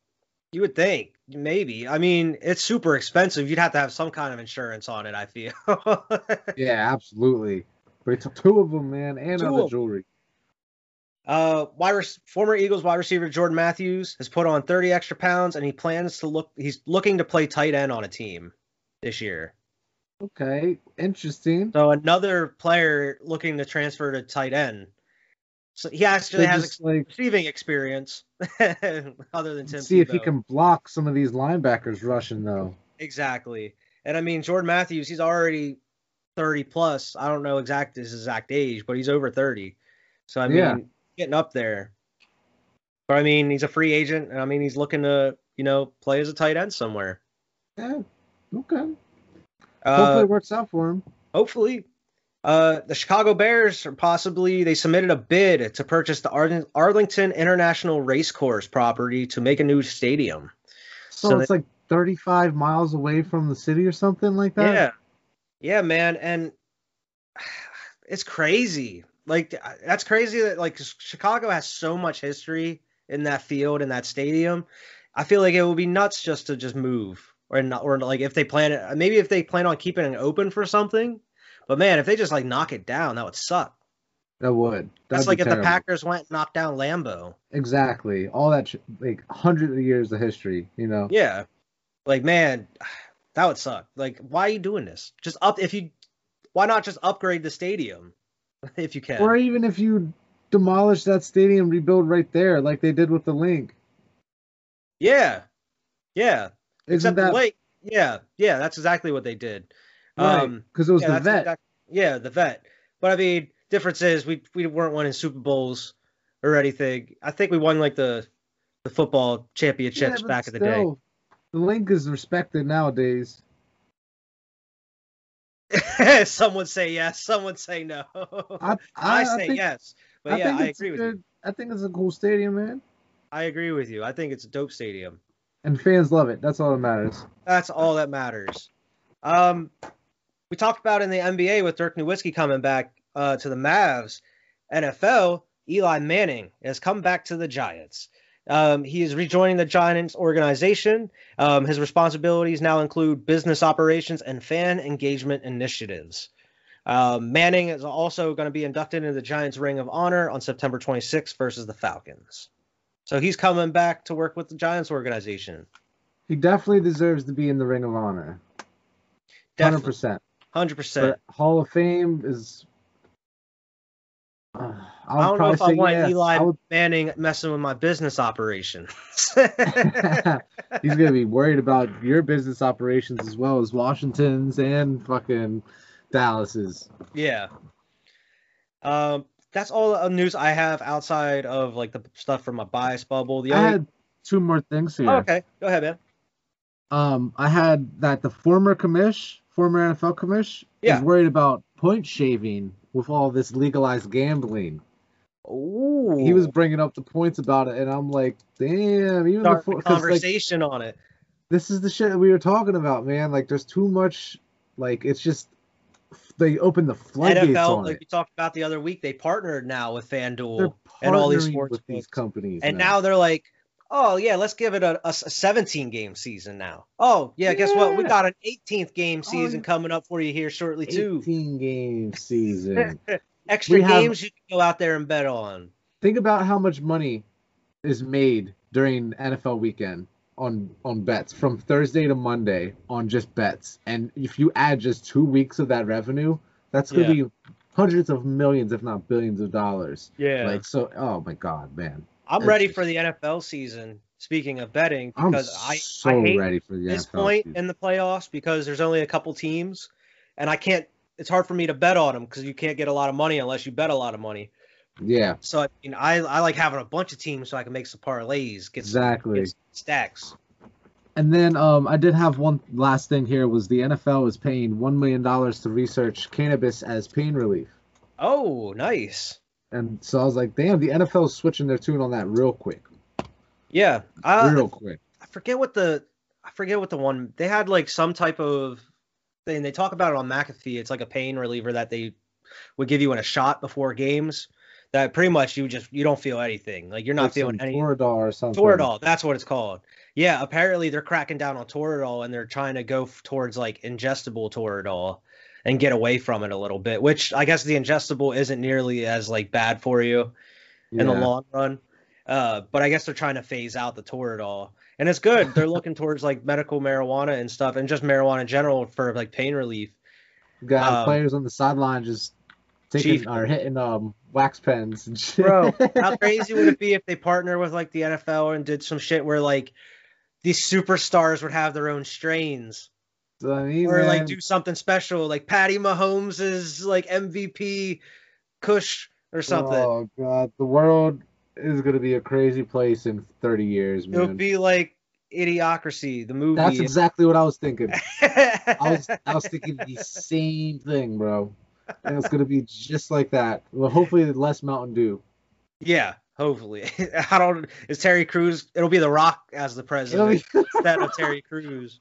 You would think maybe. I mean, it's super expensive. You'd have to have some kind of insurance on it. I feel. Yeah, absolutely. But it's two of them, man, and Two other jewelry. uh, wide rec- former Eagles wide receiver Jordan Matthews has put on 30 extra pounds, and he plans to look. He's looking to play tight end on a team this year. Okay, interesting. So another player looking to transfer to tight end. So he actually has just, like receiving experience, other than Tim. see if he can block some of these linebackers rushing though. Exactly. And I mean, Jordan Matthews, he's already 30 plus. I don't know exact his exact age, but he's over 30. So I mean, Yeah. getting up there. But I mean, he's a free agent, and I mean, he's looking to, you know, play as a tight end somewhere. Yeah. Okay. Uh, Hopefully it works out for him. hopefully. Uh, the Chicago Bears are possibly they submitted a bid to purchase the Arling- Arlington International Racecourse property to make a new stadium. So, so it's like 35 miles away from the city or something like that. Yeah. Yeah, man. And it's crazy. Like, that's crazy that, like, Chicago has so much history in that field and that stadium. I feel like it would be nuts just to just move or not, or like if they plan it, maybe if they plan on keeping it open for something. But man, if they just like knock it down, that would suck. That would. That's That'd like be if terrible. the Packers went and knocked down Lambeau. Exactly. All that like hundreds of years of history, you know. Yeah. Like, man, that would suck. Like, why are you doing this? Just up if you why not just upgrade the stadium if you can? Or even if you demolish that stadium, rebuild right there, like they did with the Linc. Yeah. Yeah. Isn't Except the lake. Yeah, yeah, that's exactly what they did. Right? Um, Because it was yeah, the vet. yeah, the vet. But I mean, difference is we we weren't winning Super Bowls or anything. I think we won like the the football championships Yeah, back in the day. The Linc is respected nowadays. some would say yes, some would say no. I, I, I, say think, yes, but I yeah, I agree with you. I think it's a cool stadium, man, I agree with you. I think it's a dope stadium. and fans love it. That's all that matters. That's all that matters. Um, we talked about in the NBA with Dirk Nowitzki coming back uh, to the Mavs. NFL, Eli Manning has come back to the Giants. Um, he is rejoining the Giants organization. Um, his responsibilities now include business operations and fan engagement initiatives. Um, Manning is also going to be inducted into the Giants Ring of Honor on September 26th versus the Falcons. So he's coming back to work with the Giants organization. He definitely deserves to be in the Ring of Honor. Hundred Definitely, percent. Hundred percent. Hall of Fame is. Uh, I, I don't know if I want yes. Eli I would- Manning messing with my business operations. He's gonna be worried about your business operations as well as Washington's and fucking Dallas's. yeah. Um, that's all the news I have outside of like the stuff from my bias bubble. The I only had two more things here. oh, okay, go ahead, man. Um, I had that the former commish, former NFL commish, Yeah. is worried about point shaving with all this legalized gambling. Ooh, He was bringing up the points about it, and I'm like, damn, even start before the 'cause, like, conversation on it. this is the shit that we were talking about, man. Like, there's too much. Like, it's just they opened the floodgates NFL, on like it. we talked about the other week, they partnered now with FanDuel, and all these sports with these companies, and now. now they're like, oh yeah, let's give it a, a 17 game season now. Oh yeah, guess what? We got an 18th game Oh, season coming up for you here shortly too. 18 game season. Extra We have- games you can go out there and bet on. Think about how much money is made during NFL weekend on on bets from Thursday to Monday on just bets. And if you add just two weeks of that revenue, that's gonna be hundreds of millions, if not billions of dollars. Yeah. Like so oh my god, man. I'm ready for the NFL season. Speaking of betting, I'm because I, so I hate ready for the this NFL point season. in the playoffs because there's only a couple teams, and I can't. It's hard for me to bet on them because you can't get a lot of money unless you bet a lot of money. Yeah, So I mean, I, I like having a bunch of teams so I can make some parlays, get some, exactly. get some stacks. And then um, I did have one last thing here was the NFL is paying one million dollars to research cannabis as pain relief. Oh, nice. And so I was like, damn, the NFL is switching their tune on that real quick, Yeah, uh, real quick. I forget what the I forget what the one they had like some type of thing. They talk about it on McAfee. It's like a pain reliever that they would give you in a shot before games. That pretty much you just you don't feel anything. Like you're not Like feeling any Toradol or something. Toradol. That's what it's called. Yeah, apparently they're cracking down on Toradol and they're trying to go f- towards like ingestible Toradol and get away from it a little bit. Which I guess the ingestible isn't nearly as like bad for you in the long run. Uh, but I guess they're trying to phase out the Toradol, and it's good. They're looking towards like medical marijuana and stuff, and just marijuana in general for like pain relief. You got um, players on the sideline just taking Chief- or hitting um wax pens and shit. Bro, how crazy would it be if they partner with like the NFL and did some shit where like these superstars would have their own strains, I mean, or like man, do something special, like Patty Mahomes is like MVP Kush or something. Oh god, the world is gonna be a crazy place in 30 years, man. It'll be like Idiocracy, the movie. That's exactly what I was thinking. I was I was thinking the same thing, bro. And it's gonna be just like that. Well, hopefully less Mountain Dew. Yeah, hopefully. I don't. Is Terry Crews? It'll be The Rock as the president be- instead of Terry Crews.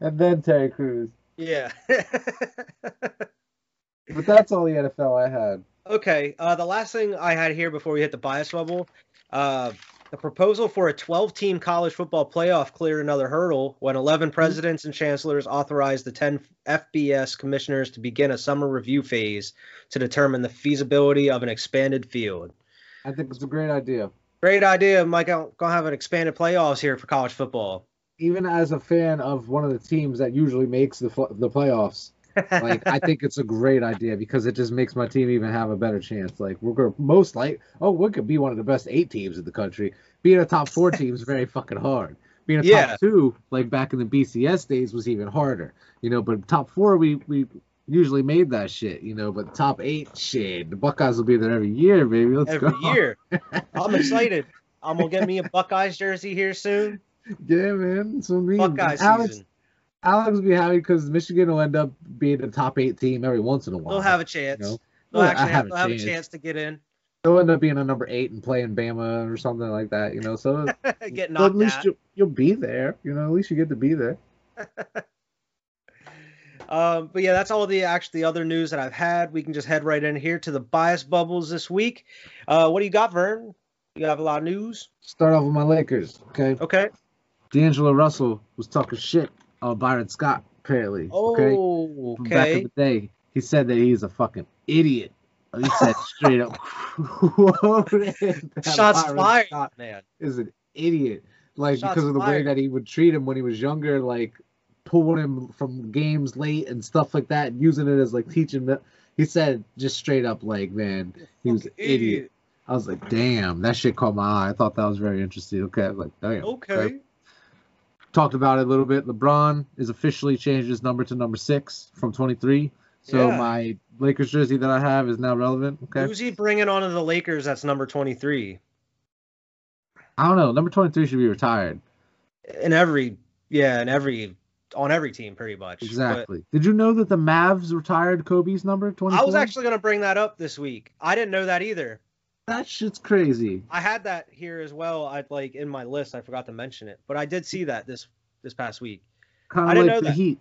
And then Terry Crews. Yeah. But that's all the NFL I had. okay. Uh, the last thing I had here before we hit the bias bubble, uh, the proposal for a 12-team college football playoff cleared another hurdle when 11 presidents and chancellors authorized the 10 FBS commissioners to begin a summer review phase to determine the feasibility of an expanded field. I think it's a great idea. Great idea, Mike. I'm gonna have an expanded playoffs here for college football. Even as a fan of one of the teams that usually makes the the playoffs, like I think it's a great idea because it just makes my team even have a better chance. Like we're gonna most like oh we could be one of the best eight teams in the country. Being a top four team is very fucking hard. being a Yeah. top two, like back in the BCS days, was even harder. You know, but top four, we we usually made that shit. You know, but top eight, shit, the Buckeyes will be there every year, baby. Let's Every go. year. I'm excited. I'm gonna get me a Buckeyes jersey here soon. Yeah, man. So me, Alex, season. Alex will be happy because Michigan will end up being a top eight team every once in a while. They'll have a chance. know? They'll actually have have, a they'll have a chance. to get in. They'll end up being a number eight and playing Bama or something like that. You know, so get but at least you, you'll be there. You know, at least you get to be there. Um, but yeah, that's all the actually other news that I've had. We can just head right in here to the bias bubbles this week. Uh, what do you got, Vern? You have a lot of news. Start off with my Lakers. Okay, Okay. D'Angelo Russell was talking shit on Byron Scott. Apparently, okay. Oh, From back in the day, he said that he's a fucking idiot. He said straight up, Shots Byron fired, Scott man. is an idiot. Like Shots because of the way that he would treat him when he was younger, like pulling him from games late and stuff like that, using it as like teaching. He said just straight up, like, man, he was an Fucking idiot. I was like, damn, that shit caught my eye. I thought that was very interesting. Okay, I was like, damn. Okay. Talked about it a little bit. LeBron is officially changed his number to number six from 23. So Yeah. my Lakers jersey that I have is now relevant. Okay. Who's he bringing onto the Lakers? That's number twenty-three I don't know. Number 23 should be retired. in every. Yeah, in every on every team, pretty much. But Exactly. Did you know that the Mavs retired Kobe's number 24? I was actually gonna bring that up this week. I didn't know that either. That shit's crazy. I had that here as well. I like in my list. I forgot to mention it, but I did see that this this past week. Kind I of didn't like know the that. Heat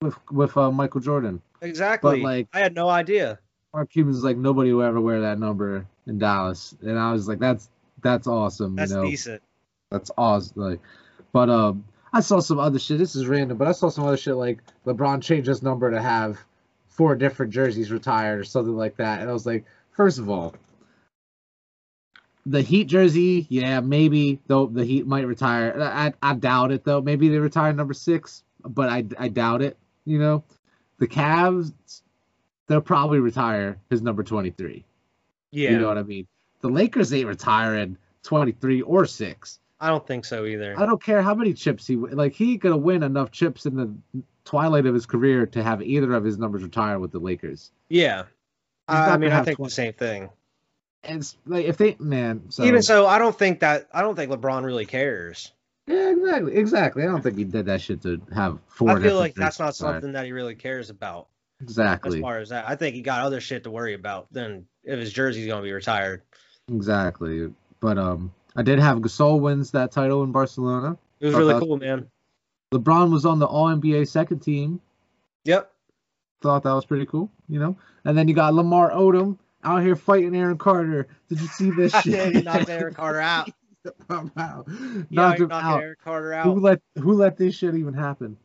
with with uh, Michael Jordan. Exactly. But like- I had no idea. Mark Cuban's like nobody will ever wear that number in Dallas, and I was like, that's that's awesome. That's you know, decent. that's awesome. Like, but um, I saw some other shit. This is random, but I saw some other shit like LeBron changed his number to have four different jerseys retired or something like that, and I was like, first of all. The Heat jersey, yeah, maybe though the Heat might retire. I, I doubt it though. Maybe they retire number six, but I, I doubt it. You know, the Cavs, they'll probably retire his number twenty three. Yeah. You know what I mean? The Lakers ain't retiring twenty three or six. I don't think so either. I don't care how many chips he like. He gonna win enough chips in the twilight of his career to have either of his numbers retire with the Lakers. Yeah. I, mean, I think 20. the same thing. And it's like if they man, so Even so, I don't think that I don't think LeBron really cares. yeah, exactly, exactly. I don't think he did that shit to have four. I feel like that's not something that he really cares about Exactly. as far as that. I think he got other shit to worry about than if his jersey's gonna be retired. exactly. But um, I did have Gasol wins that title in Barcelona. It was Thought really cool, man. LeBron was on the All NBA second team. Yep. thought that was pretty cool, you know. And then you got Lamar Odom out here fighting Aaron Carter. Did you see this Yeah, shit? he knocked Aaron Carter out. Wow. Yeah, Knocked knocked out. Aaron Carter Who out. let who let this shit even happen?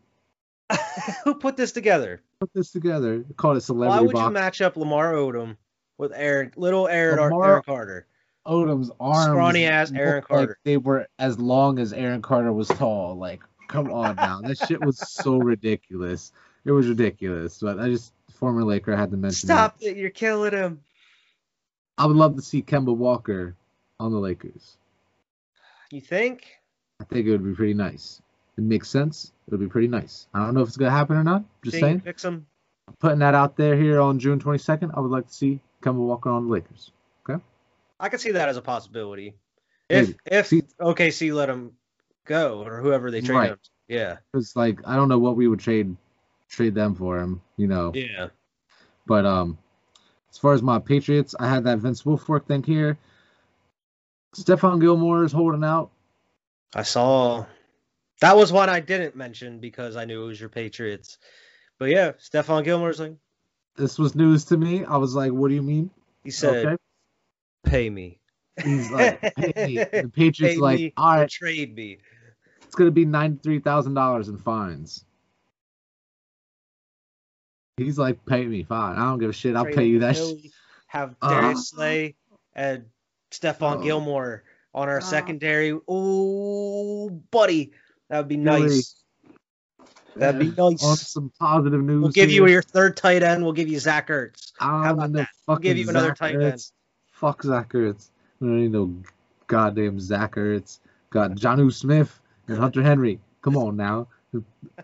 Who put this together? Put this together. Called it celebrity. Why would you match up Lamar Odom with Aaron, little Aaron, Lamar- Aaron Carter? Odom's arms Scrawny ass Aaron like Carter. they were as long as Aaron Carter was tall. Like, come on now. that shit was so ridiculous. It was ridiculous. But I just former Laker I had to mention that. Stop it! You're killing him. I would love to see Kemba Walker on the Lakers. You think? I think it would be pretty nice. It makes sense. It would be pretty nice. I don't know if it's gonna happen or not. Just saying. Fix him. Putting that out there here on June 22nd. I would like to see Kemba Walker on the Lakers. Okay. I could see that as a possibility. If Maybe. if See- OKC let him go or whoever they trade Right. him. Yeah. It's like I don't know what we would trade trade them for him. You know. Yeah. But um, as far as my Patriots, I had that Vince Wilfork thing here. Stephon Gilmore is holding out. I saw. That was one I didn't mention because I knew it was your Patriots. But yeah, Stephon Gilmore's like This was news to me. I was like, "What do you mean?" he said, okay. "Pay me." He's like, "Pay me." The Patriots Pay like, "All trade me. it's gonna be ninety three thousand dollars in fines." He's like, "Pay me, fine. I don't give a shit. I'll Trade pay you that." Sh- Philly, Have Uh, Darius Slay and Stephon Oh. Gilmore on our Uh, secondary. Oh, buddy, that would be Really? nice. That'd be on nice. some positive news. We'll give here. you your third tight end. We'll give you Zach Ertz. I don't How about know that? We'll give fucking you another Zach tight end. Ertz. Fuck Zach Ertz. I don't need no goddamn Zach Ertz. Got Jonnu Smith. and Hunter Henry. Come on now.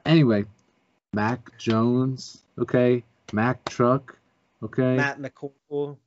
Anyway, Mac Jones, okay, Mac Truck, okay. Matt McCool.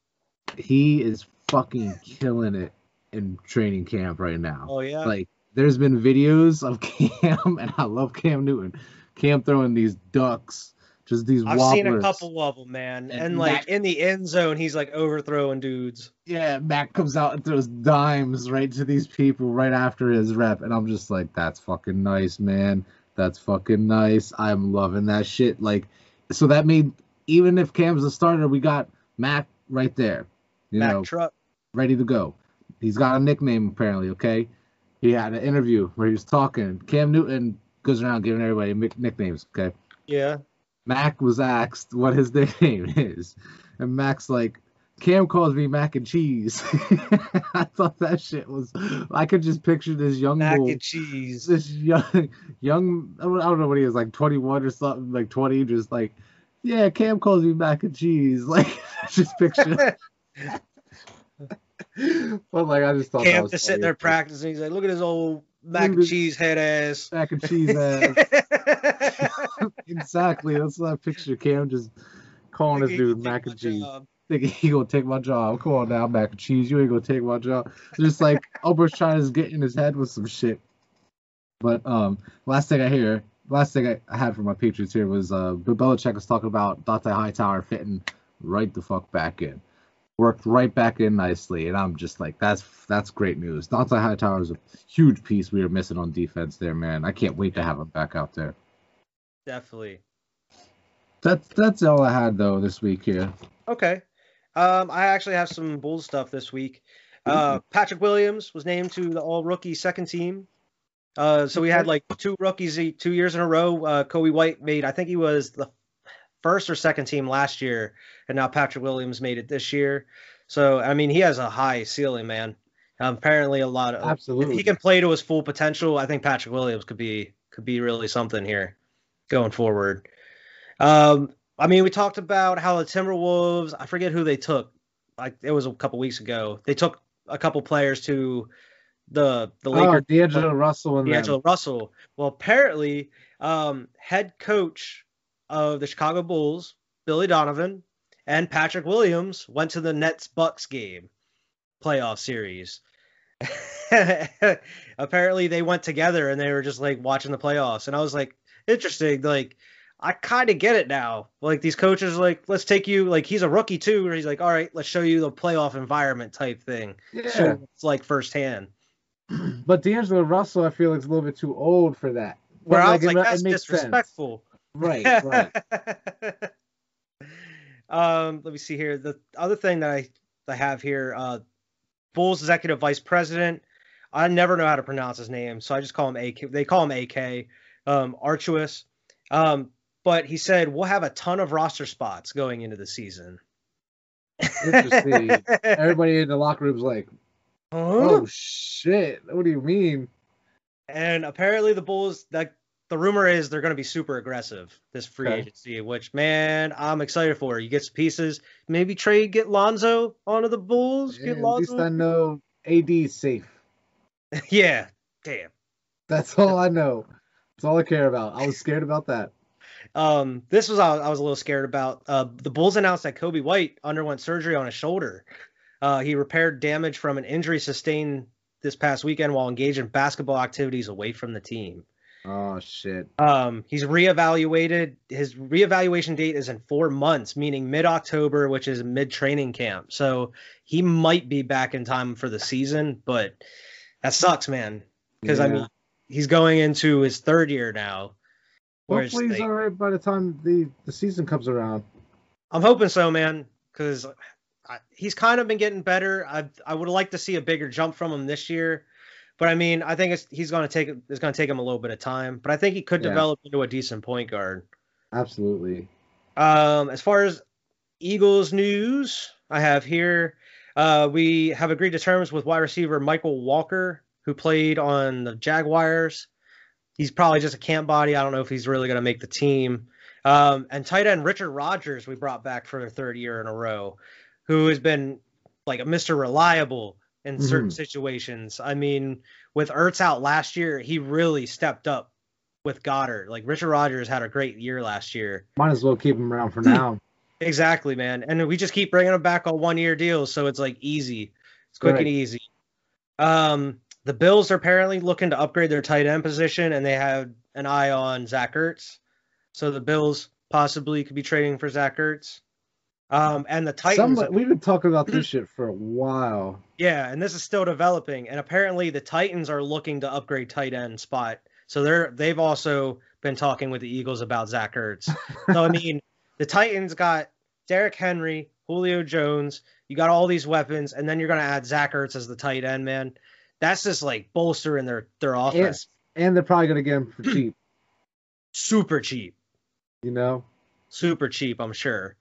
He is fucking killing it in training camp right now. Oh yeah. Like there's been videos of Cam, and I love Cam Newton. Cam throwing these ducks, just these I've wobblers. seen a couple of them, man. And And, like Mac- in the end zone, he's like overthrowing dudes. Yeah, Mac comes out and throws dimes right to these people right after his rep, and I'm just like, that's fucking nice, man. That's fucking nice. I'm loving that shit. Like, so that made even if Cam's a starter, we got Mac right there, you Mac know, truck. ready to go. He's got a nickname apparently. Okay, he had an interview where he was talking. Cam Newton goes around giving everybody nicknames. Okay, Yeah. Mac was asked what his nickname is, and Mac's like, Cam calls me mac and cheese. I thought that shit was. I could just picture this young Mac bull, and cheese. this young, young. I don't know what he is, like 21 or something, like 20, just like, yeah, Cam calls me mac and cheese. Like, just picture. but like, I just thought Cam was just sitting there practicing. He's like, look at his old mac and cheese head ass. Mac and cheese ass. exactly. That's what I picture. Cam just calling Think he dude mac and cheese. job. Thinking he gonna take my job. Come on now, mac and cheese. You ain't gonna take my job. Just like Oprah's trying to get in his head with some shit. But um, last thing I hear, last thing I, I had for my Patriots here was uh, Bill Belichick was talking about Dante Hightower fitting right the fuck back in, worked right back in nicely, and I'm just like, that's that's great news. Dante Hightower is a huge piece we were missing on defense there, man. I can't wait to have him back out there. Definitely. That's that's all I had though this week here. Okay. Um, I actually have some Bulls stuff this week. Uh, Patrick Williams was named to the All Rookie Second Team. Uh, so we had like two rookies two years in a row. Uh, Coby White made, I think he was the first or second team last year, and now Patrick Williams made it this year. So I mean, he has a high ceiling, man. Um, apparently, a lot of if Absolutely. he can play to his full potential. I think Patrick Williams could be could be really something here going forward. Um, I mean, we talked about how the Timberwolves. I forget who they took. Like it was a couple weeks ago. They took a couple players to the the Oh, Lakers. D'Angelo Russell and them. D'Angelo Russell. Well, apparently, um, head coach of the Chicago Bulls, Billy Donovan, and Patrick Williams went to the Nets Bucks game, playoff series. apparently, they went together and they were just like watching the playoffs, and I was like, interesting. Like, I kind of get it now. Like these coaches, are like, let's take you. Like he's a rookie too, where he's like, all right, let's show you the playoff environment type thing. Yeah. So it's like firsthand. But D'Angelo Russell, I feel like is a little bit too old for that. Where But, I was like, it that's makes sense. disrespectful. Right, right. um, let me see here. The other thing that I, I have here, uh, Bulls executive vice president. I never know how to pronounce his name, so I just call him AK. They call him AK, um. Um, but he said we'll have a ton of roster spots going into the season. Interesting. Everybody in the locker room's like, Huh? "Oh shit! What do you mean?" And apparently the Bulls like the rumor is they're going to be super aggressive this free Okay. agency, which man, I'm excited for. You get some pieces, maybe trade get Lonzo onto the Bulls. Yeah, get at least I know AD's safe. yeah, damn. That's all I know. That's all I care about. I was scared about that. Um, this was I was a little scared about. Uh, the Bulls announced that Coby White underwent surgery on his shoulder. Uh, he repaired damage from an injury sustained this past weekend while engaged in basketball activities away from the team. Oh shit! Um, he's reevaluated. His reevaluation date is in four months, meaning mid October, which is mid training camp. So he might be back in time for the season, but that sucks, man. Because I mean, he's going into his third year now. Where it's hopefully he's all right by the time the the season comes around. I'm hoping so, man, because he's kind of been getting better. I I would like to see a bigger jump from him this year, but I mean, I think it's, he's going to take it's going to take him a little bit of time. But I think he could Yeah. develop into a decent point guard. Absolutely. Um, as far as Eagles news, I have here, uh, we have agreed to terms with wide receiver Michael Walker, who played on the Jaguars. He's probably just a camp body. I don't know if he's really going to make the team. Um, and tight end Richard Rodgers, we brought back for the third year in a row, who has been like a Mr. Reliable in certain Mhm. situations. I mean, with Ertz out last year, he really stepped up with Goedert. Like Richard Rodgers had a great year last year. Might as well keep him around for now. Exactly, man. And we just keep bringing him back on one year deals, so it's like easy. It's quick Right. and easy. Um, the Bills are apparently looking to upgrade their tight end position, and they have an eye on Zach Ertz. So the Bills possibly could be trading for Zach Ertz. Um, and the Titans, Some, we've been talking about this shit for a while. yeah, and this is still developing. And apparently, the Titans are looking to upgrade tight end spot. So they're they've also been talking with the Eagles about Zach Ertz. So I mean, the Titans got Derrick Henry, Julio Jones. You got all these weapons, and then you're gonna add Zach Ertz as the tight end, man. That's just like bolstering their their offense. And they're probably gonna get him for cheap, Super cheap, you know? super cheap. I'm sure.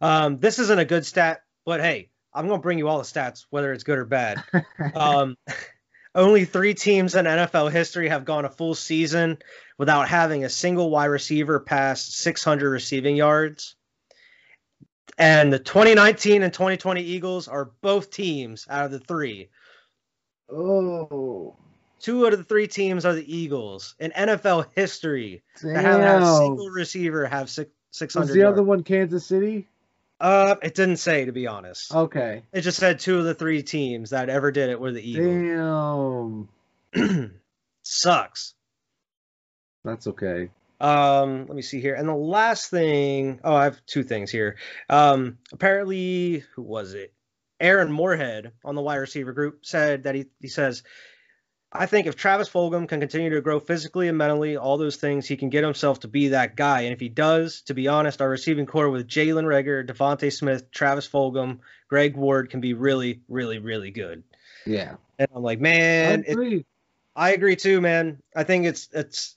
Um, this isn't a good stat, but hey, I'm gonna bring you all the stats, whether it's good or bad. um, only three teams in NFL history have gone a full season without having a single wide receiver pass 600 receiving yards. And the 2019 and 2020 Eagles are both teams out of the three. Oh, Two out of the three teams are the Eagles in NFL history that haven't had a single receiver have six, Was 600 the yards. other one Kansas City? Uh, it didn't say to be honest. Okay. It just said two of the three teams that ever did it were the Eagles. Damn. Sucks. That's okay. Um, let me see here. And the last thing, oh, I have two things here. Um, apparently, who was it? Aaron Moorehead on the wide receiver group said that he he says, I think if Travis Fulgham can continue to grow physically and mentally, all those things, he can get himself to be that guy. And if he does, to be honest, our receiving corps with Jalen Reagor, DeVonta Smith, Travis Fulgham, Greg Ward can be really, really, really good. Yeah. And I'm like, I man, it, agree. I agree too, man. I think it's it's.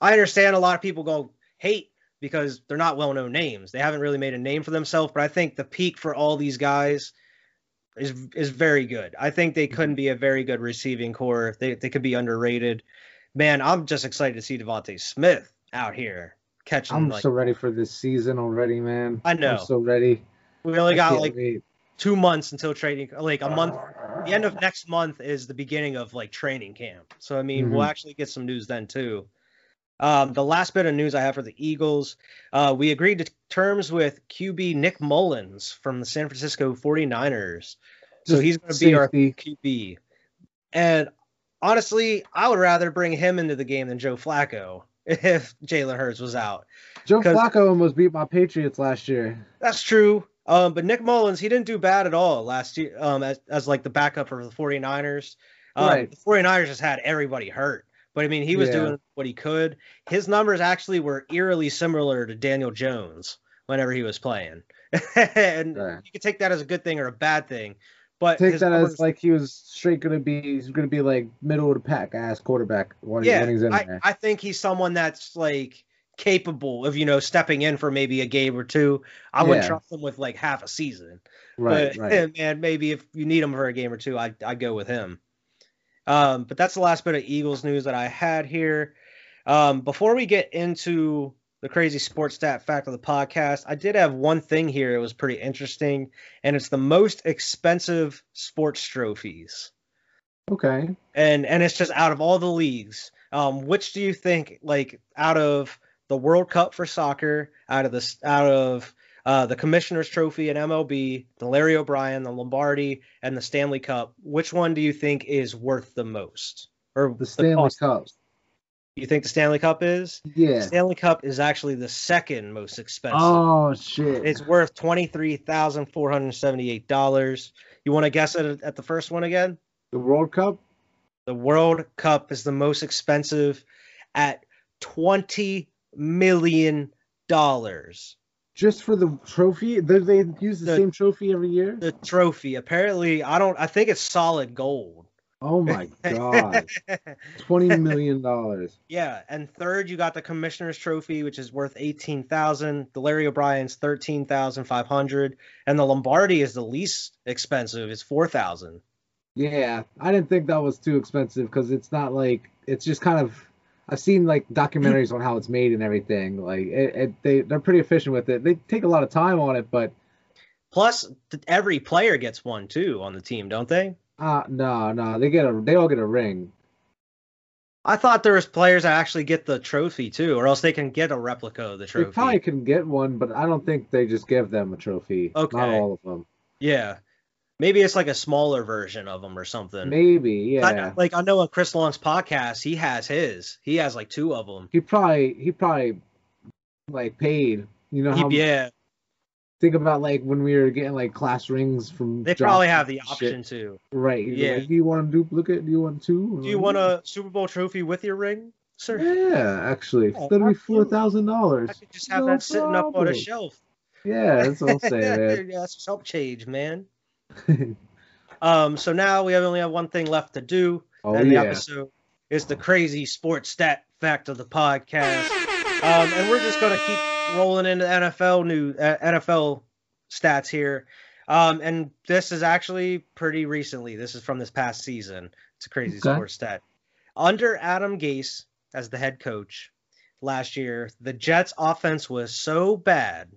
I understand a lot of people go hate because they're not well-known names. They haven't really made a name for themselves, but I think the peak for all these guys is is very good. I think they couldn't be a very good receiving corps. They they could be underrated. Man, I'm just excited to see DeVonta Smith out here catching. I'm like, so ready for this season already, man. I know. I'm so ready. we only I got like wait. two months until trading, like a month the end of next month is the beginning of like training camp. So I mean, we'll Mhm. actually get some news then too. Um, the last bit of news I have for the Eagles, uh, we agreed to terms with QB Nick Mullens from the San Francisco 49ers. So he's going to be our. QB. And honestly, I would rather bring him into the game than Joe Flacco if Jalen Hurts was out. Joe Flacco almost beat my Patriots last year. That's true. Um, but Nick Mullens, he didn't do bad at all last year um, as, as like the backup for the 49ers. Um, Right. The 49ers just had everybody hurt. But I mean, he was Yeah. doing what he could. His numbers actually were eerily similar to Daniel Jones whenever he was playing. and Right. you could take that as a good thing or a bad thing. But Take that numbers- as like he was straight gonna be he's gonna be like middle of the pack ass quarterback when, yeah, when he's in I, there. I think he's someone that's like capable of, you know, stepping in for maybe a game or two. I wouldn't trust him with like half a season. right, but right. man, maybe if you need him for a game or two, I I go with him. Um, but that's the last bit of Eagles news that I had here. Um, before we get into the crazy sports stat fact of the podcast, I did have one thing here. It was pretty interesting, and it's the most expensive sports trophies, Okay. and and it's just out of all the leagues. Um, which do you think, like, out of the World Cup for soccer, out of this, out of uh, the Commissioner's Trophy and MLB, the Larry O'Brien, the Lombardi, and the Stanley Cup. Which one do you think is worth the most? Or The Stanley cost? Cup. You think the Stanley Cup is? Yeah. Stanley Cup is actually the second most expensive. Oh shit. It's worth twenty three thousand four hundred seventy eight dollars. You want to guess it at the first one again? the World Cup? The World Cup is the most expensive at twenty million dollars. Just for the trophy? They, they use the, The- same trophy every year? The trophy. Apparently, I don't. I think it's solid gold. Oh my god. Twenty million dollars. yeah, and third you got the Commissioner's Trophy, which is worth eighteen thousand. The Larry O'Brien's thirteen thousand five hundred, and the Lombardi is the least expensive. It's four thousand. Yeah. I didn't think that was too expensive because it's not like it's just kind of I've seen like documentaries on how it's made and everything. Like it, it they they're pretty efficient with it. They take a lot of time on it, but Plus, every player gets one too on the team, don't they? Uh no, no, they get a they all get a ring. I thought there was players that actually get the trophy too, or else they can get a replica of the trophy. They probably can get one, but I don't think they just give them a trophy. Okay. Not all of them. Yeah, maybe it's like a smaller version of them or something. Maybe, I- yeah. like I know on Chris Long's podcast, he has his. He has like two of them. He probably he probably like paid. You know how yeah, think about like when we were getting like class rings from. they probably have the and shit. option to. Right. Yeah. Like, Do you want a duplicate? Do you want two? Do you want a Super Bowl trophy with your ring, sir? Yeah, actually, Oh, that'd be four thousand dollars. I could just have No that sitting up on a shelf. Yeah, that's what I'm saying, yeah, that's chump change, man. Man. Um, so now we only have one thing left to do, oh and the yeah. episode is the crazy sports stat fact of the podcast. Um, and we're just gonna keep rolling into NFL new uh, NFL stats here. Um, and this is actually pretty recently. This is from this past season. It's a crazy Okay. sports stat. Under Adam Gase as the head coach last year, the Jets' offense was so bad.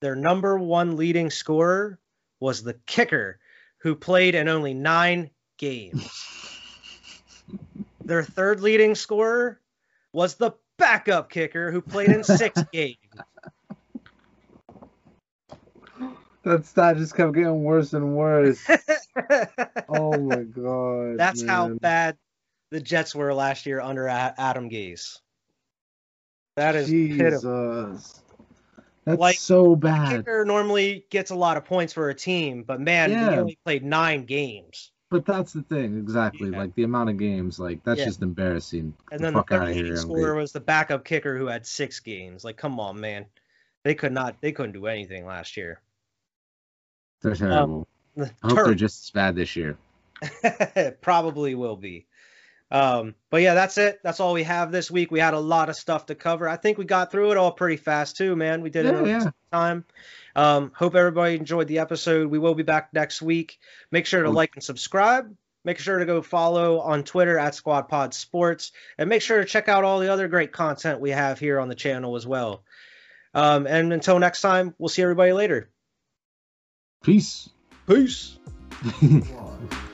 Their number one leading scorer was the kicker, who played in only nine games. Their third leading scorer was the backup kicker, who played in six games. That stat just kept getting worse and worse. oh my god. That's how bad the Jets were last year under Adam Gase. That is pitiful. That's Like, so bad. Kicker normally gets a lot of points for a team, but man, he only played nine games. But that's the thing, exactly. Yeah. Like the amount of games, like that's Yeah. just embarrassing. And then the third scorer was the backup kicker who had six games. Like, come on, man. They could not. They couldn't do anything last year. They're um, terrible. I hope they're just as bad this year. Probably will be. Um, but yeah, that's it. That's all we have this week. We had a lot of stuff to cover. I think we got through it all pretty fast too, man. We did it Yeah, in yeah. time. Um, hope everybody enjoyed the episode. We will be back next week. Make sure to like and subscribe. Make sure to go follow on Twitter at Squad Pod Sports, and make sure to check out all the other great content we have here on the channel as well. Um, and until next time, we'll see everybody later. Peace. Peace. One.